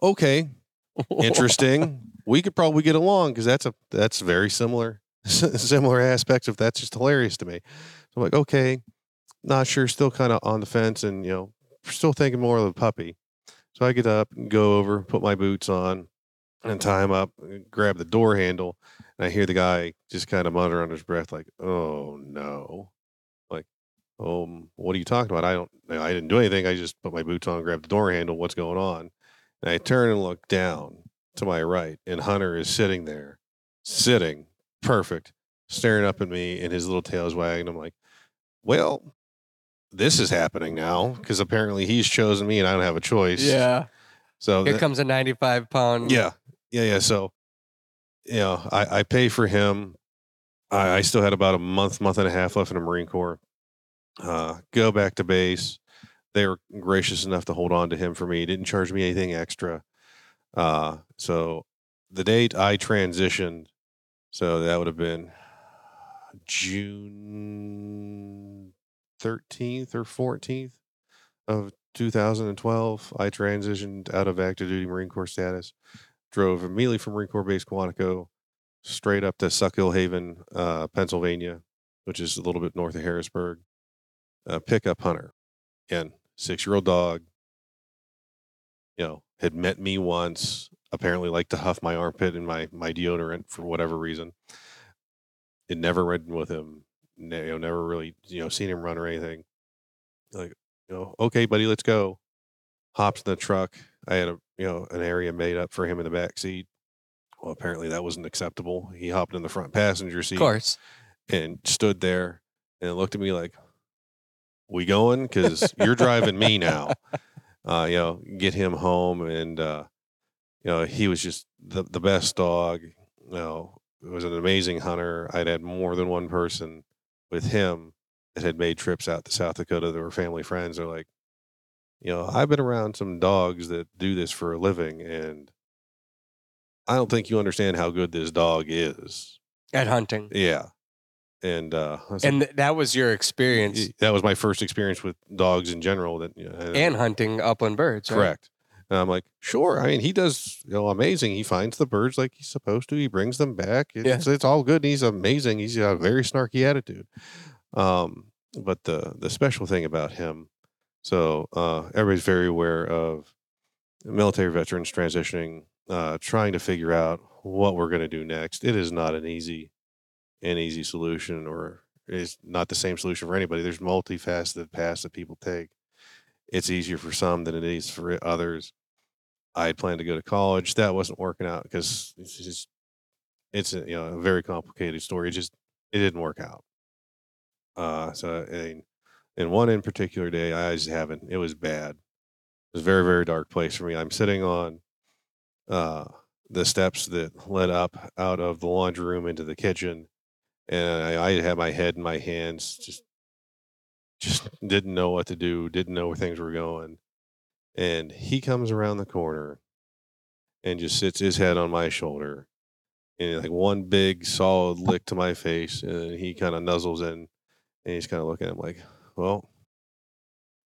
S8: Okay, interesting. we could probably get along because that's a that's very similar [LAUGHS] similar aspects of that's just hilarious to me. So I'm like, okay, not sure, still kind of on the fence, and you know, still thinking more of a puppy. So I get up and go over, put my boots on, and tie him up, grab the door handle, and I hear the guy just kind of mutter under his breath, like, "Oh no." Like, um, what are you talking about? I don't, I didn't do anything. I just put my boots on, grabbed the door handle. What's going on? And I turn and look down to my right, and Hunter is sitting there, sitting perfect, staring up at me, and his little tail is wagging. I'm like, well, this is happening now because apparently he's chosen me, and I don't have a choice.
S1: Yeah.
S8: So
S1: Here
S8: that-
S1: comes a 95 pound.
S8: yeah, yeah, yeah. So, you know, I, I pay for him. I, I still had about a month, month and a half left in the Marine Corps. Uh, go back to base. They were gracious enough to hold on to him for me. Didn't charge me anything extra. Uh, so the date I transitioned, so that would have been June thirteenth or fourteenth of 2012. I transitioned out of active duty Marine Corps status drove immediately from Marine Corps Base Quantico straight up to Schuylkill Haven, uh, Pennsylvania, which is a little bit north of Harrisburg. Uh, pickup hunter, again, six year old dog. You know, had met me once. Apparently, liked to huff my armpit and my my deodorant for whatever reason. It never ridden with him. Ne- you know, never really you know seen him run or anything. Like, you know, okay, buddy, let's go. Hops in the truck. I had a you know an area made up for him in the back seat. Well, apparently that wasn't acceptable. He hopped in the front passenger seat
S1: Of course.
S8: and stood there and looked at me like, "We going? Because [LAUGHS] you're driving me now." Uh, you know, get him home, and uh, you know he was just the the best dog. You know, it was an amazing hunter. I'd had more than one person with him that had made trips out to South Dakota that were family friends. They're like, you know, I've been around some dogs that do this for a living, and I don't think you understand how good this dog is.
S1: At hunting.
S8: Yeah. And uh was like,
S1: And that was your experience
S8: that was my first experience with dogs in general that you know,
S1: and hunting upland birds. right?
S8: And I'm like, sure. I mean, he does, you know, amazing. He finds the birds like he's supposed to. He brings them back.
S1: Yeah.
S8: It's, it's all good. He's amazing. He's got a very snarky attitude. Um, but the the special thing about him, so uh, everybody's very aware of military veterans transitioning, uh, trying to figure out what we're going to do next. It is not an easy, an easy solution, or is not the same solution for anybody. There's multifaceted paths that people take. It's easier for some than it is for others. I had planned to go to college. That wasn't working out because it's just it's a, you know a very complicated story. It just it didn't work out. Uh, so in in one in particular day, I just haven't. It was bad. It was a very very dark place for me. I'm sitting on uh the steps that led up out of the laundry room into the kitchen, and I, I had my head in my hands, just just didn't know what to do, didn't know where things were going. And he comes around the corner and just sits his head on my shoulder and like one big solid lick to my face. And he kind of nuzzles in and he's kind of looking at him like, well,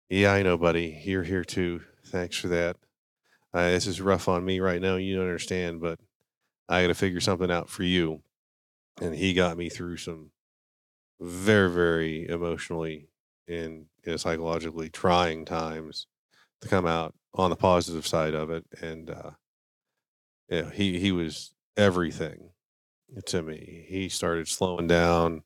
S8: yeah, I know, buddy. You're here too. Thanks for that. Uh, this is rough on me right now. You don't understand, but I got to figure something out for you. And he got me through some very, very emotionally and psychologically trying times to come out on the positive side of it. And uh, yeah, he he was everything to me. He started slowing down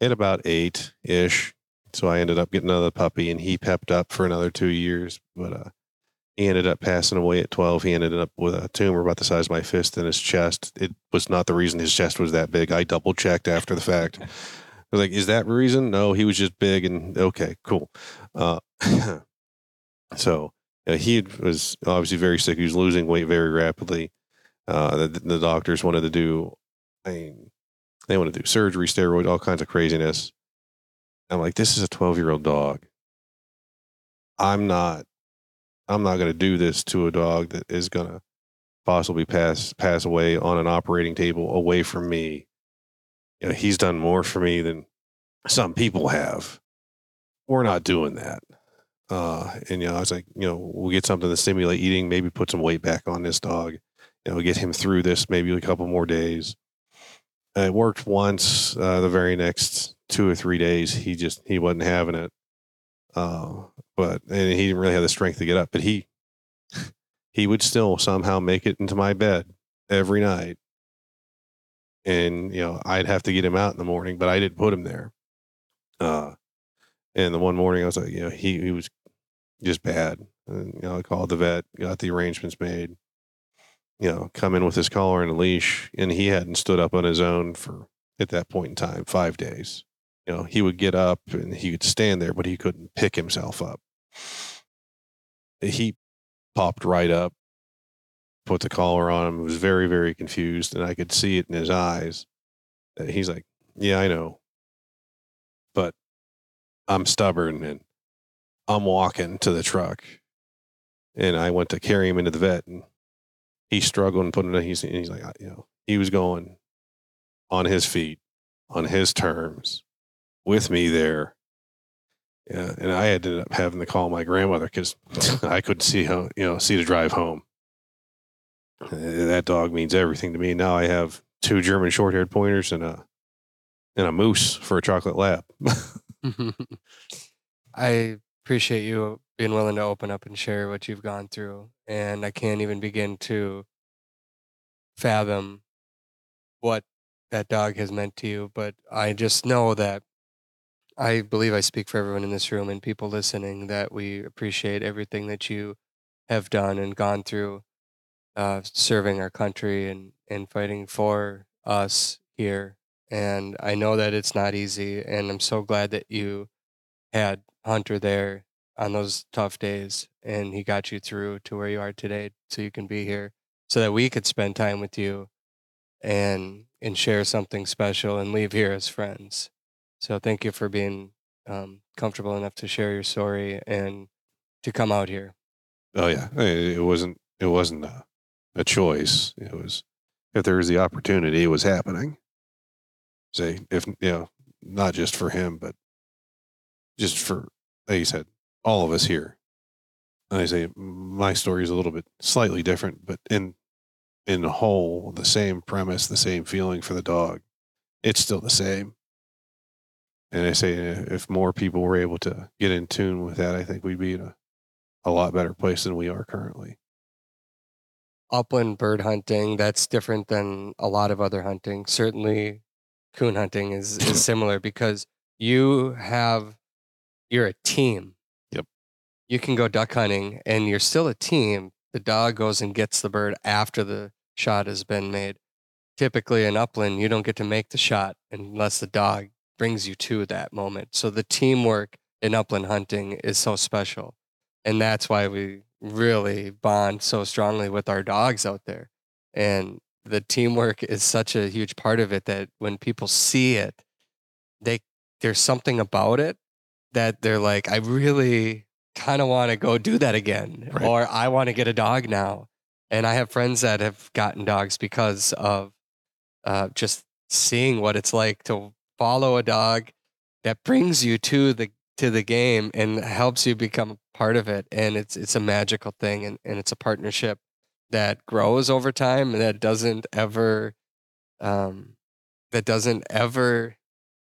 S8: at about eight ish. So I ended up getting another puppy, and he pepped up for another two years. But uh, He ended up passing away at 12. He ended up with a tumor about the size of my fist in his chest. It was not the reason his chest was that big. I double checked after the fact. [LAUGHS] I was like, is that reason? No, he was just big and okay, cool. Uh, [CLEARS THROAT] so uh, he was obviously very sick. He was losing weight very rapidly. Uh, the, the doctors wanted to do, I mean, they want to do surgery, steroids, all kinds of craziness. I'm like, this is a 12 year old dog. I'm not, I'm not going to do this to a dog that is going to possibly pass pass away on an operating table away from me. You know, he's done more for me than some people have. We're not doing that. Uh, and you know, I was like, you know, we'll get something to stimulate eating, maybe put some weight back on this dog. You know, get him through this maybe a couple more days. And it worked once. Uh, the very next two or three days, he just he wasn't having it. Uh, but and he didn't really have the strength to get up. But he he would still somehow make it into my bed every night. And you know, I'd have to get him out in the morning, but I didn't put him there. Uh, and the one morning I was like, you know, he, he was just bad. And, you know, I called the vet, got the arrangements made, you know, come in with his collar and a leash. And he hadn't stood up on his own for, at that point in time, five days. You know, he would get up and he could stand there, but he couldn't pick himself up. He popped right up, put the collar on him, was very, very confused. And I could see it in his eyes he's like, yeah, I know. But I'm stubborn and I'm walking to the truck. And I went to carry him into the vet and he struggled and put it in. He's, he's like, you know, he was going on his feet, on his terms, with me there. Yeah, and I ended up having to call my grandmother because [LAUGHS] I couldn't see how you know see the drive home. Eh, that dog means everything to me. Now I have two German short-haired pointers and a and a moose for a chocolate lab. [LAUGHS] [LAUGHS]
S1: I appreciate you being willing to open up and share what you've gone through. And I can't even begin to fathom what that dog has meant to you. But I just know that I believe I speak for everyone in this room and people listening that we appreciate everything that you have done and gone through uh, serving our country and, and fighting for us here. And I know that it's not easy. And I'm so glad that you had Hunter there on those tough days and he got you through to where you are today so you can be here so that we could spend time with you and and share something special and leave here as friends. So thank you for being um, comfortable enough to share your story and to come out here.
S8: Oh yeah, it wasn't it wasn't a, a choice. It was if there was the opportunity, it was happening. Say if you know, not just for him, but just for like you said, all of us here. And I say my story is a little bit slightly different, but in in the whole, the same premise, the same feeling for the dog. It's still the same. And I say if more people were able to get in tune with that, I think we'd be in a, a lot better place than we are currently.
S1: Upland bird hunting, that's different than a lot of other hunting. Certainly coon hunting is, [COUGHS] is similar because you have you're a team.
S8: Yep.
S1: You can go duck hunting and you're still a team. The dog goes and gets the bird after the shot has been made. Typically in upland, you don't get to make the shot unless the dog brings you to that moment. So the teamwork in upland hunting is so special. And that's why we really bond so strongly with our dogs out there. And the teamwork is such a huge part of it that when people see it, they there's something about it that they're like, I really kind of want to go do that again,
S8: Right.
S1: or I want to get a dog now. And I have friends that have gotten dogs because of uh, just seeing what it's like to follow a dog that brings you to the to the game and helps you become part of it. And it's it's a magical thing, and, and it's a partnership that grows over time and that doesn't ever um, that doesn't ever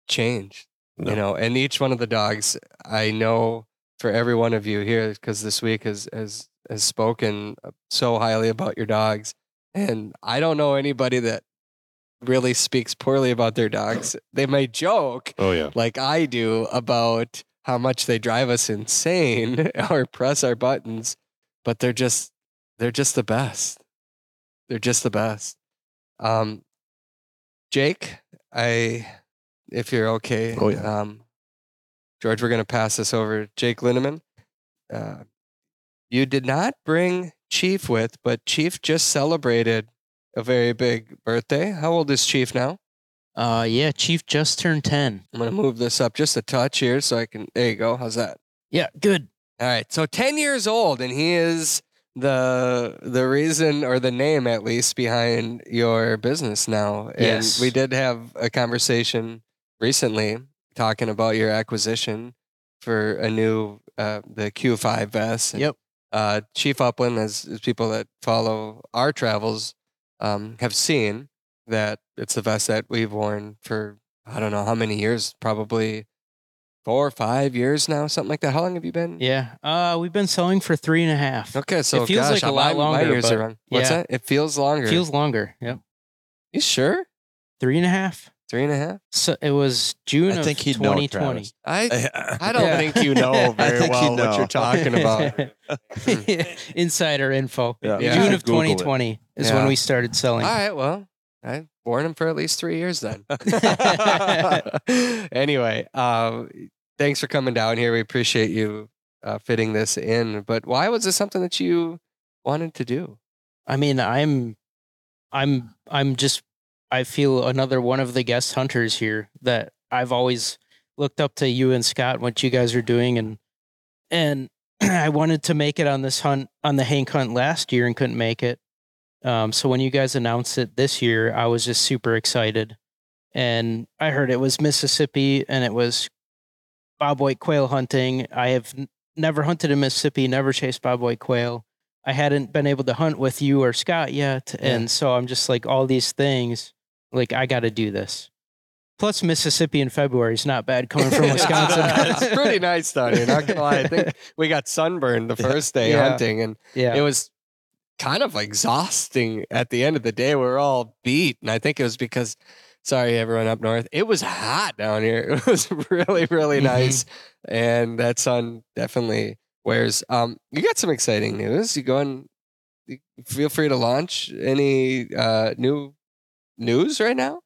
S1: change
S8: No.
S1: you know and each one of the dogs i know for every one of you here because this week has has has spoken uh, so highly about your dogs and i don't know anybody that really speaks poorly about their dogs they may joke
S8: Oh yeah.
S1: like i do about how much they drive us insane [LAUGHS] or press our buttons but they're just they're just the best. They're just the best. Um, Jake, I, if you're okay,
S8: Oh, yeah.
S1: um, George, we're gonna pass this over. Jake Lindeman, uh, you did not bring Chief with, but Chief just celebrated a very big birthday. How old is Chief now?
S9: Uh, yeah, Chief just turned 10.
S1: I'm gonna move this up just a touch here so I can. There you go. How's that?
S9: Yeah, good.
S1: All right, so 10 years old, and he is the the reason or the name at least behind your business now. And
S9: Yes.
S1: we did have a conversation recently talking about your acquisition for a new uh, the Q5 vest. And,
S9: Yep.
S1: Uh, Chief Upland, as, as people that follow our travels um, have seen, that it's the vest that we've worn for I don't know how many years, probably four or five years now, something like that. How long have you been?
S9: Yeah. Uh, we've been selling for three and a half.
S1: Okay, so it
S9: feels
S1: gosh,
S9: like a lot
S1: My
S9: longer,
S1: years
S9: but
S1: are wrong. What's
S9: yeah.
S1: that? It feels longer.
S9: Feels longer. Yep.
S1: you sure?
S9: Three and a half.
S1: Three and a half?
S9: So it was June
S2: I
S9: of
S2: think he'd
S9: 2020.
S1: I I don't
S9: Yeah.
S1: think you [LAUGHS] know
S2: I
S1: very
S2: think you
S1: well what you're talking about. [LAUGHS]
S9: Insider info.
S2: Yeah.
S1: Yeah.
S9: June of
S2: Google
S9: 2020 is
S1: Yeah.
S9: when we started selling.
S1: All right, well, I worn him for at least three years then. [LAUGHS] [LAUGHS] anyway, um, thanks for coming down here. We appreciate you uh, fitting this in. But why was this something that you wanted to do?
S9: I mean, I'm, I'm, I'm just, I feel another one of the guest hunters here that I've always looked up to you and Scott, what you guys are doing. And, and [CLEARS THROAT] I wanted to make it on this hunt, on the Hank hunt last year and couldn't make it. Um, so when you guys announced it this year, I was just super excited. And I heard it was Mississippi and it was bobwhite quail hunting. I have n- never hunted in Mississippi, never chased bobwhite quail. I hadn't been able to hunt with you or Scott yet.
S1: Yeah.
S9: And so I'm just like, all these things, like, I got to do this. Plus, Mississippi in February is not bad coming from [LAUGHS] Wisconsin.
S1: it's pretty nice down here. Not gonna lie, I think [LAUGHS] we got sunburned the first day
S9: Yeah.
S1: hunting, and
S9: yeah.
S1: it was kind of exhausting at the end of the day. We are all beat, and I think it was because, sorry, everyone up north, it was hot down here. [LAUGHS] It was really, really
S9: Mhm.
S1: nice, and that sun definitely wears. Um, you got some exciting news. You go and Feel free to launch any uh, new news right now.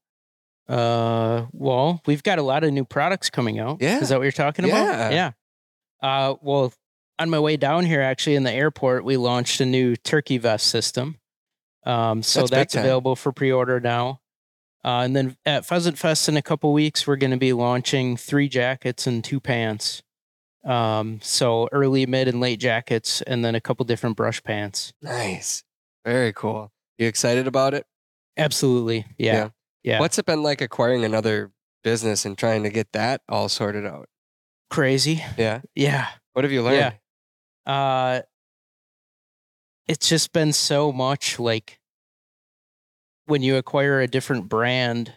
S9: Uh, well, we've got a lot of new products coming out.
S1: Yeah.
S9: Is that what you're talking
S1: Yeah.
S9: about? Yeah. Uh, well, on my way down here, actually in the airport, we launched a new turkey vest system. Um, so
S1: That's
S9: that's, available for pre-order now. Uh, and then at Pheasant Fest in a couple weeks, we're going to be launching three jackets and two pants. Um, so early, mid, and late jackets, and then a couple different brush pants.
S1: Nice, very cool. You excited about it?
S9: Absolutely. Yeah.
S1: Yeah.
S9: Yeah.
S1: What's it been like acquiring another business and trying to get that all sorted out?
S9: crazy?
S1: Yeah.
S9: Yeah.
S1: What have you learned?
S9: Yeah. Uh it's just been so much like when you acquire a different brand,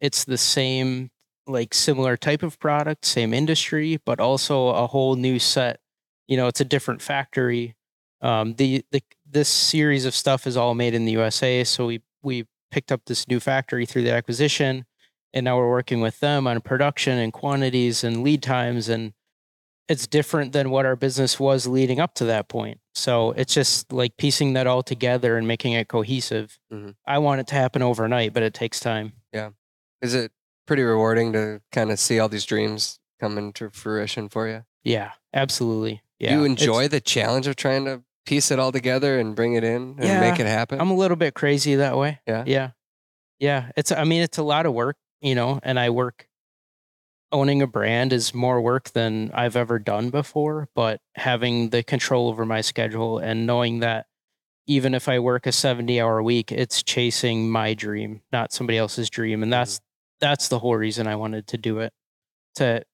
S9: it's the same like similar type of product, same industry, but also a whole new set. You know, it's a different factory. Um the the this series of stuff is all made in the USA, so we we picked up this new factory through the acquisition and now we're working with them on production and quantities and lead times and it's different than what our business was leading up to that point. So it's just like piecing that all together and making it cohesive.
S1: Mhm.
S9: I want it to happen overnight, but it takes time. Yeah.
S1: Is it pretty rewarding to kind of see all these dreams come into fruition for you?
S9: Yeah, absolutely. Yeah.
S1: you
S9: It's-
S1: enjoy the challenge of trying to piece it all together and bring it in and
S9: Yeah,
S1: make it happen?
S9: I'm a little bit crazy that way.
S1: Yeah?
S9: Yeah. Yeah. It's, I mean, it's a lot of work, you know, and I work, owning a brand is more work than I've ever done before. But having the control over my schedule and knowing that even if I work a 70 hour week, it's chasing my dream, not somebody else's dream. And mm-hmm. that's, that's the whole reason I wanted to do it to,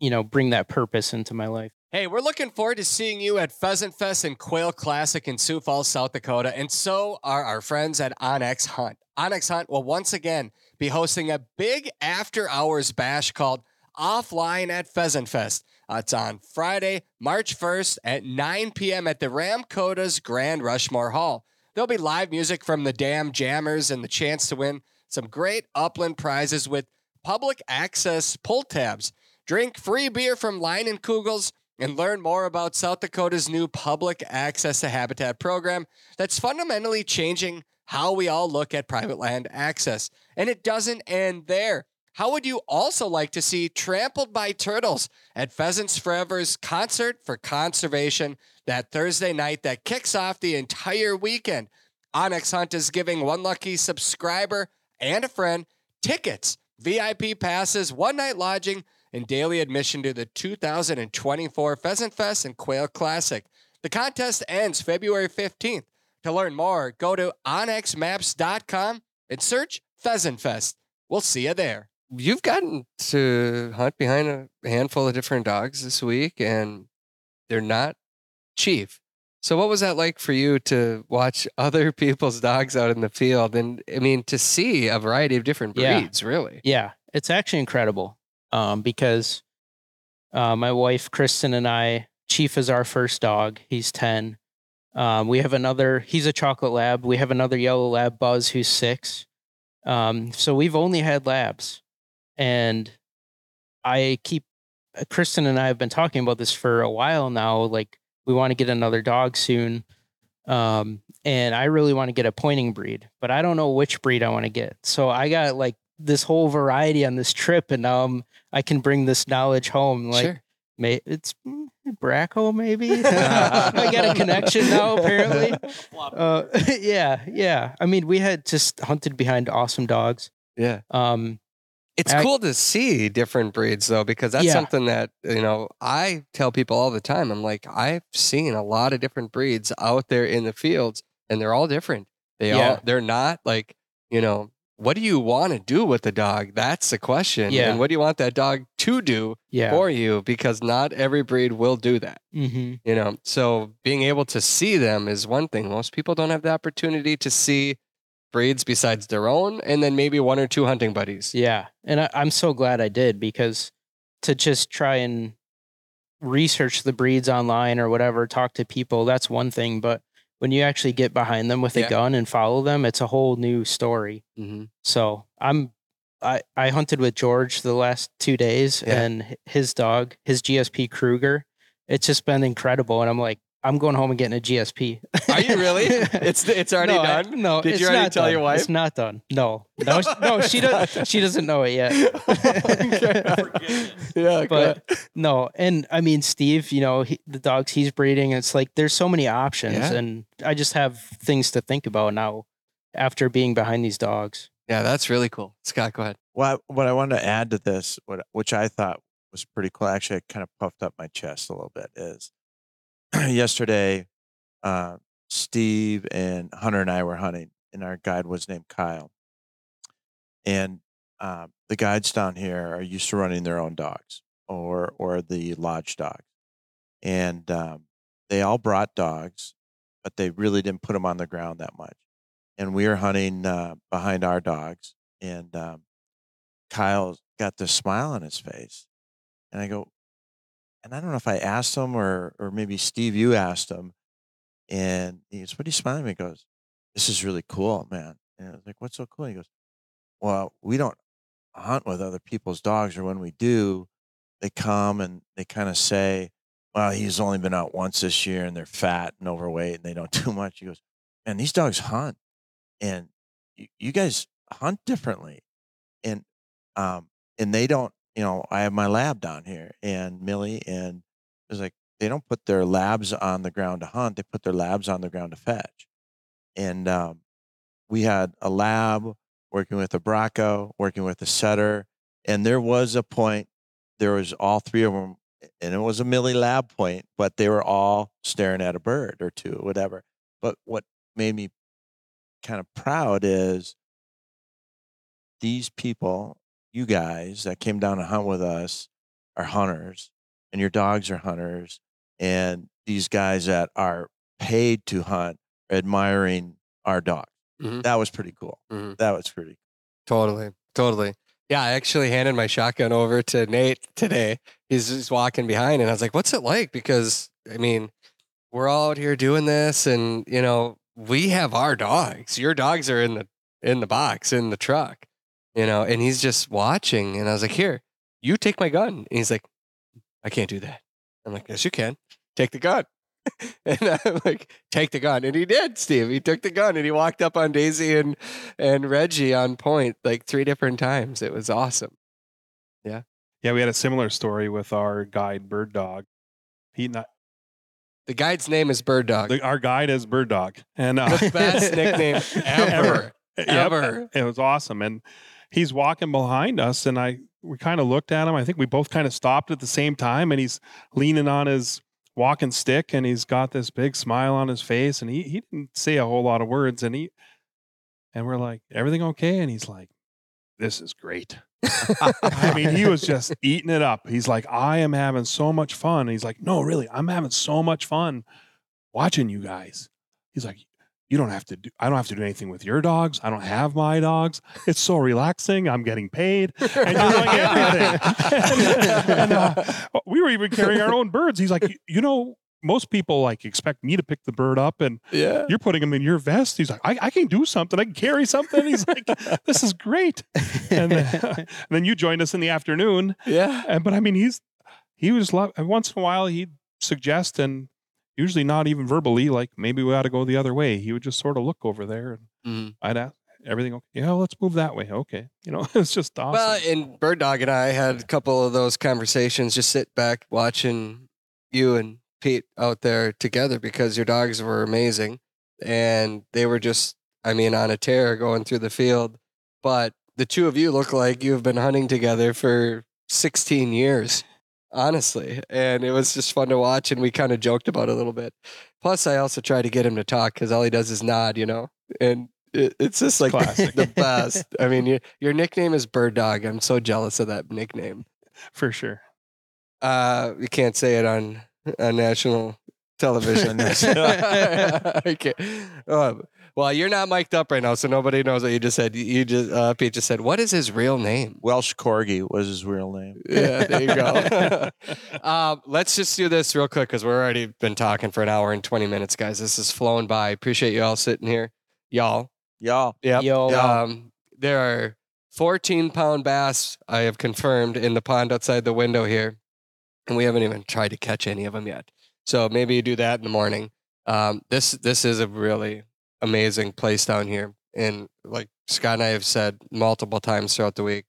S9: you know, bring that purpose into my life.
S1: Hey, we're looking forward to seeing you at Pheasant Fest and Quail Classic in Sioux Falls, South Dakota. And so are our friends at onX Hunt. onX Hunt will once again be hosting a big after hours bash called Offline at Pheasant Fest. It's on Friday, March 1st at 9 p.m. at the Ramkota's Grand Rushmore Hall. There'll be live music from the Dam Jammers and the chance to win some great upland prizes with public access pull tabs. Drink free beer from Leinenkugel's and learn more about South Dakota's new public access to habitat program that's fundamentally changing how we all look at private land access. And it doesn't end there. How would you also like to see Trampled by Turtles at Pheasants Forever's concert for conservation that Thursday night that kicks off the entire weekend? onX Hunt is giving one lucky subscriber and a friend tickets, VIP passes, one night lodging, and daily admission to the 2024 Pheasant Fest and Quail Classic. The contest ends February 15th. To learn more, go to onxmaps.com and search Pheasant Fest. We'll see you there. You've gotten to hunt behind a handful of different dogs this week, and they're not cheap. So, what was that like for you to watch [LAUGHS] other people's dogs out in the field? And I mean, to see a variety of different
S9: Yeah.
S1: breeds, really.
S9: Yeah, it's actually incredible um, because uh, my wife Kristen and I, Chief is our first dog. He's ten. Um, we have another. He's a chocolate lab. We have another yellow lab, Buzz, who's six. Um, so we've only had labs, and I keep uh, Kristen and I have been talking about this for a while now. Like we want to get another dog soon. Um, and I really want to get a pointing breed, but I don't know which breed I want to get. So I got like this whole variety on this trip, and now um, I can bring this knowledge home. Like,
S1: sure.
S9: may, it's mm, Bracco, maybe. [LAUGHS] [LAUGHS] I got a connection now, apparently. [LAUGHS] Uh, yeah, yeah. I mean, we had just hunted behind awesome dogs.
S1: Yeah.
S9: Um,
S1: It's
S9: I-
S1: cool to see different breeds though, because that's
S9: Yeah.
S1: something that, you know, I tell people all the time. I'm like, I've seen a lot of different breeds out there in the fields and they're all different. They
S9: Yeah.
S1: all they're not like, you know, what do you want to do with the dog? That's the question.
S9: Yeah.
S1: And what do you want that dog to do
S9: yeah.
S1: for you? Because not every breed will do that.
S9: hmm
S1: You know, so being able to see them is one thing. Most people don't have the opportunity to see breeds besides their own and then maybe one or two hunting buddies.
S9: Yeah. And I, I'm so glad I did because to just try and research the breeds online or whatever, talk to people, that's one thing. But when you actually get behind them with
S1: Yeah.
S9: a gun and follow them, it's a whole new story.
S1: Mm-hmm.
S9: So I'm I, I hunted with George the last two days
S1: Yeah.
S9: and his dog, his GSP Kruger. It's just been incredible. And I'm like, I'm going home and getting a GSP.
S1: Are you really? [LAUGHS] It's it's already
S9: no, I-
S1: done.
S9: no,
S1: Did
S9: it's
S1: you already
S9: not
S1: tell
S9: done.
S1: your wife?
S9: It's not done. No, no, sh- no. She does. [LAUGHS] She doesn't know it yet. [LAUGHS]
S1: yeah,
S9: but no, and I mean Steve, you know he, the dogs he's breeding. It's like there's so many options,
S1: Yeah.
S9: and I just have things to think about now after being behind these dogs.
S1: yeah, that's really cool. Scott, go ahead.
S2: Well, what I wanted to add to this, what which I thought was pretty cool, actually, it kind of puffed up my chest a little bit. Is [CLEARS THROAT] yesterday, uh, Steve and Hunter and I were hunting, and our guide was named Kyle. And uh, the guides down here are used to running their own dogs, or or the lodge dogs, and um, they all brought dogs, but they really didn't put them on the ground that much. And we were hunting uh, behind our dogs, and um, Kyle got this smile on his face. And I go, and I don't know if I asked him or or maybe Steve, you asked him. And he goes, What you smiling at? He goes, This is really cool, man. And I was like, What's so cool? He goes, Well, we don't hunt with other people's dogs, or when we do, they come and they kind of say, Well, he's only been out once this year and they're fat and overweight and they don't [LAUGHS] do much. He goes, Man, these dogs hunt. And you, you guys hunt differently. And um, and they don't, you know, I have my lab down here and Millie and it was like they don't put their labs on the ground to hunt, they put their labs on the ground to fetch. And um, we had a lab working with a Bracco, working with a setter, and there was a point, there was all three of them, and it was a Millie lab point, but they were all staring at a bird or two, whatever. But what made me kind of proud is these people, you guys that came down to hunt with us, are hunters, and your dogs are hunters, and these guys that are paid to hunt are admiring our dog.
S1: Mhm.
S2: That was pretty cool.
S1: Mhm.
S2: That was pretty. cool.
S1: Totally, totally. Yeah, I actually handed my shotgun over to Nate today. He's just walking behind, and I was like, "What's it like?" Because I mean, we're all out here doing this, and you know, we have our dogs. Your dogs are in the in the box in the truck, you know. And he's just watching, and I was like, "Here, you take my gun." And he's like, "I can't do that." I'm like, yes, you can. Take the gun. [LAUGHS] and I'm like, take the gun. And he did, Steve. He took the gun and he walked up on Daisy and and Reggie on point like three different times. It was awesome.
S6: Yeah, Yeah. we had a similar story with our guide Bird Dog. He not
S1: The guide's name is Bird Dog.
S6: the, our guide is Bird Dog, and uh,
S1: The [LAUGHS] best nickname [LAUGHS] ever.
S6: Yep.
S1: Ever.
S6: It was awesome, and he's walking behind us, and I we kind of looked at him. I think we both kind of stopped at the same time, and he's leaning on his walking stick, and he's got this big smile on his face, and he he didn't say a whole lot of words, and he and we're like, everything okay? And he's like, this is great. I mean, he was just [LAUGHS] eating it up. He's like, I am having so much fun. And he's like, no, really, I'm having so much fun watching you guys. He's like, you don't have to do, I don't have to do anything with your dogs. I don't have my dogs. It's so relaxing. I'm getting paid and you're doing everything. [LAUGHS] and, uh, we were even carrying our own birds. He's like, "You- know, most people like expect me to pick the bird up and
S1: yeah.
S6: you're putting him in your vest. He's like, I, I can do something. I can carry something. He's like, [LAUGHS] this is great. And then, and [LAUGHS] then you joined us in the afternoon.
S1: Yeah.
S6: And but I mean, he's he was lo- once in a while he'd suggest and usually not even verbally, like maybe we ought to go the other way. He would just sort of look over there and
S1: Mhm.
S6: I'd ask everything. Okay, yeah, let's move that way. Okay, you know, [LAUGHS] it's just awesome.
S1: Well, and Bird Dog and I had a couple of those conversations. Just sit back watching you and Pete out there together because your dogs were amazing, and they were just, I mean, on a tear going through the field. But the two of you look like you have been hunting together for 16 years, honestly, and it was just fun to watch. And we kind of joked about it a little bit. Plus, I also tried to get him to talk because all he does is nod, you know, and. It, it's just like
S6: Classic. [LAUGHS]
S1: the best. I mean, your your nickname is Bird Dog. I'm so jealous of that nickname.
S6: for sure.
S1: Uh, you can't say it on on national television. [LAUGHS] okay. [LAUGHS] Um, well, you're not mic'd up right now, so nobody knows what you just said. You just uh, Pete just said, "What is his real name?"
S2: Welsh Corgi was his real name.
S1: Yeah, there you go. [LAUGHS] um, let's just do this real quick because we're already been talking for an hour and 20 minutes, guys. This is flown by. Appreciate you all sitting here, y'all.
S2: Y'all.
S1: Yep.
S9: Yo.
S1: Um, there are 14 pound bass I have confirmed in the pond outside the window here, and we haven't even tried to catch any of them yet. So maybe you do that in the morning. Um, this this is a really amazing place down here, and like Scott and I have said multiple times throughout the week,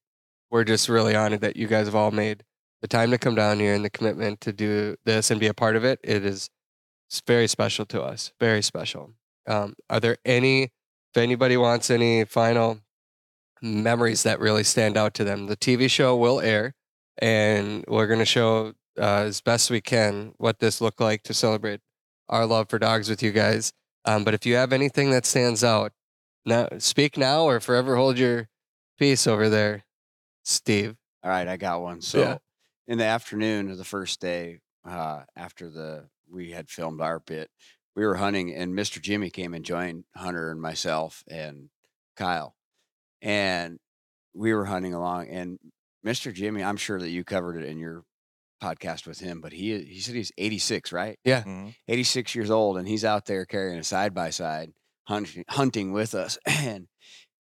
S1: we're just really honored that you guys have all made the time to come down here and the commitment to do this and be a part of it. It is very special to us. Very special. Um, are there any if anybody wants any final memories that really stand out to them, the TV show will air, and we're going to show uh, as best we can what this looked like to celebrate our love for dogs with you guys. Um, but if you have anything that stands out, now speak now or forever hold your peace over there, Steve.
S3: All right, I got one. So
S1: Yeah.
S3: in the afternoon of the first day, uh, after the we had filmed our bit, we were hunting, and Mr. Jimmy came and joined Hunter and myself and Kyle, and we were hunting along. And Mr. Jimmy, I'm sure that you covered it in your podcast with him, but he he said he's 86, right?
S2: Mhm.
S3: 86 years old, and he's out there carrying a side by side hunting hunting with us, [CLEARS THROAT] and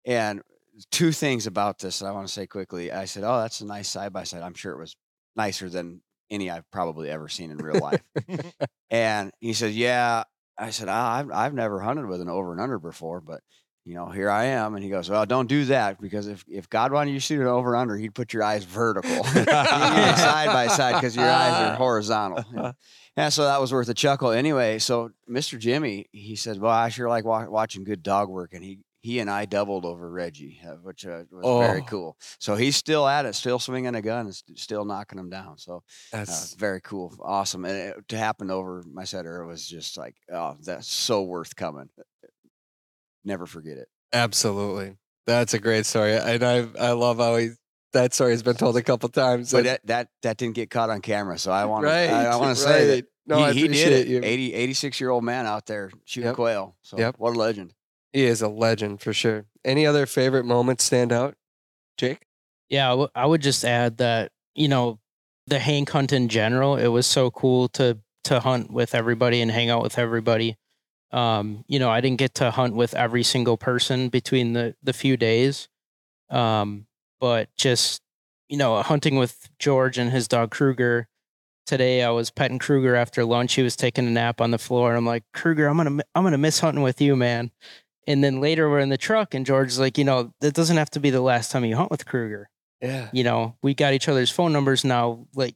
S3: and two things about this that I want to say quickly. I said, "Oh, that's a nice side by side." I'm sure it was nicer than any I've probably ever seen in real life. [LAUGHS] and he said, "Yeah." I said, ah, "I've I've never hunted with an over and under before, but you know, here I am." And he goes, "Well, don't do that because if if God wanted you to shoot an over under, He'd put your eyes vertical, [LAUGHS] side by side, because your eyes are [LAUGHS] horizontal." And- and so that was worth a chuckle. Anyway, so Mr. Jimmy, he said, "Well, I sure like wa- watching good dog work," and he he and I doubled over Reggie, uh, which uh, was very
S1: Oh.
S3: cool. So he's still at it, still swinging a gun, and st- still knocking them down. So uh,
S1: That's
S3: very cool, awesome, and it, to happen over my setter it was just like, oh, that's so worth coming. Never forget it.
S1: absolutely. That's a great story. And I I love how he that story has been told a couple times.
S3: But that that that didn't get caught on camera, so I want
S1: right.
S3: to I, want to say that.
S1: No,
S3: he, he did it.
S1: you.
S3: 80, 86 year old man out there shooting
S1: Yep.
S3: quail. So
S1: Yep.
S3: what a legend.
S1: He is a legend for sure. Any other favorite moments stand out, Jake?
S9: Yeah, I w- I would just add that you know the Hank hunt in general. It was so cool to to hunt with everybody and hang out with everybody. Um, you know, I didn't get to hunt with every single person between the the few days, um, but just you know, hunting with George and his dog Kruger, today I was petting Kruger after lunch. He was taking a nap on the floor, and I'm like, Kruger, I'm gonna I'm gonna miss hunting with you, man. And then later we're in the truck, and George's like, you know, that doesn't have to be the last time you hunt with Kruger.
S1: Yeah.
S9: You know, we got each other's phone numbers now. Like,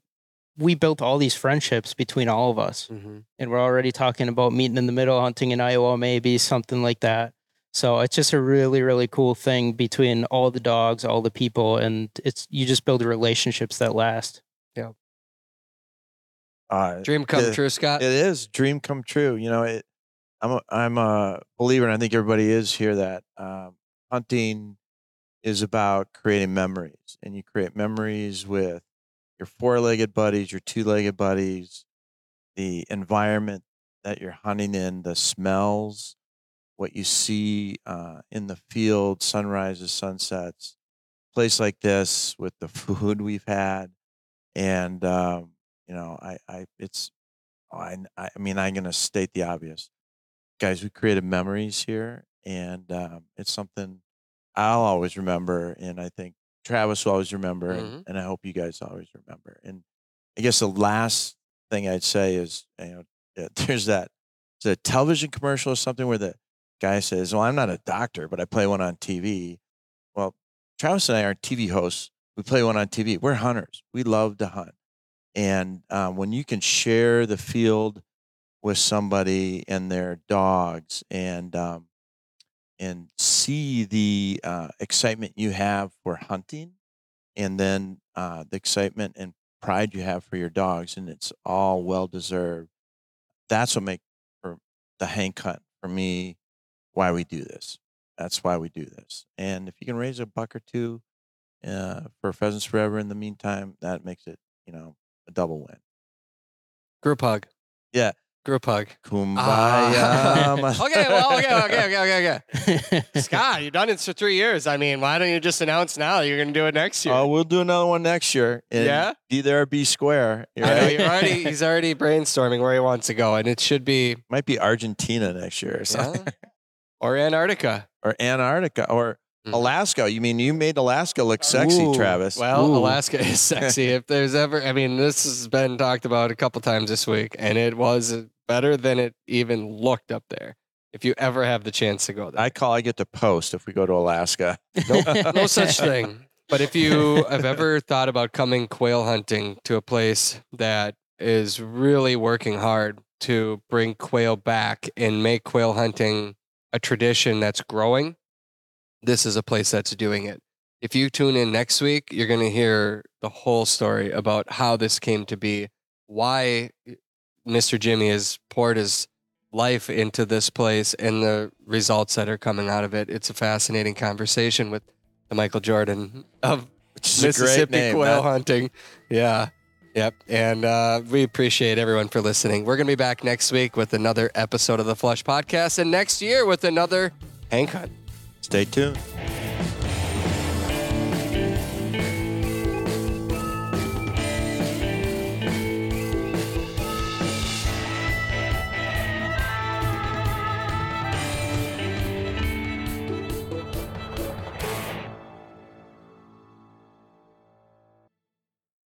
S9: we built all these friendships between all of us,
S1: Mm-hmm.
S9: and we're already talking about meeting in the middle, hunting in Iowa, maybe something like that. So it's just a really, really cool thing between all the dogs, all the people, and it's you just build relationships that last.
S2: Uh,
S1: Dream come
S2: Yeah.
S1: true, Scott.
S2: It is dream come true. You know, it, I'm a, I'm a believer, and I think everybody is here that um, hunting is about creating memories, and you create memories with your four-legged buddies, your two-legged buddies, the environment that you're hunting in, the smells, what you see uh, in the field, sunrises, sunsets, place like this with the [LAUGHS] food we've had, and um, you know, I, I, it's Oh, I I mean, I'm going to state the obvious. Guys, we created memories here, and um, it's something I'll always remember. And I think Travis will always remember, and, and I hope you guys always remember. And I guess the last thing I'd say is, you know, [LAUGHS] there's that, it's a television commercial or something where the guy says, Well, I'm not a doctor, but I play one on TV. Well, Travis and I are TV hosts. We play one on TV. We're hunters. We love to hunt. And um, when you can share the field with somebody and their dogs and um, and see the uh, excitement you have for hunting and then uh, the excitement and pride you have for your dogs and it's all well deserved that's what make for the hank hunt for me why we do this that's why we do this and if you can raise a buck or two uh, for pheasants forever in the meantime that makes it you know a double win
S1: Group hug.
S2: Yeah.
S1: Group hug.
S2: kumbaya
S1: Ah. [LAUGHS] okay, well, okay, okay, okay, okay, okay. [LAUGHS] Scott, you've done it for three years. I mean, why don't you just announce now you're going to do it next year?
S2: Oh, we'll do another one next year. and
S1: Yeah?
S2: Be there, or be square.
S1: I know,
S2: Right?
S1: you're [LAUGHS] already, he's already brainstorming where he wants to go, and it should be
S2: Might be Argentina next year or something.
S1: yeah, or Antarctica.
S2: Or Antarctica or
S1: Mhm.
S2: Alaska. You mean you made Alaska look sexy,
S1: Ooh,
S2: Travis?
S1: Well,
S9: Ooh.
S1: Alaska is sexy. if there's ever, I mean, this has been talked about a couple times this week, and it was better than it even looked up there. If you ever have the chance to go there,
S2: I call I get to post if we go to Alaska. [LAUGHS]
S1: no such thing. But if you have ever thought about coming quail hunting to a place that is really working hard to bring quail back and make quail hunting a tradition that's growing, this is a place that's doing it. If you tune in next week, you're going to hear the whole story about how this came to be, why Mr. Jimmy has poured his life into this place and the results that are coming out of it. It's a fascinating conversation with the Michael Jordan of
S2: Which is a great
S1: Mississippi
S2: name.
S1: quail
S2: That-
S1: hunting. Yeah. Yep. And uh, we appreciate everyone for listening. We're going to be back next week with another episode of the Flush Podcast and next year with another Hank Hunt.
S2: Stay tuned.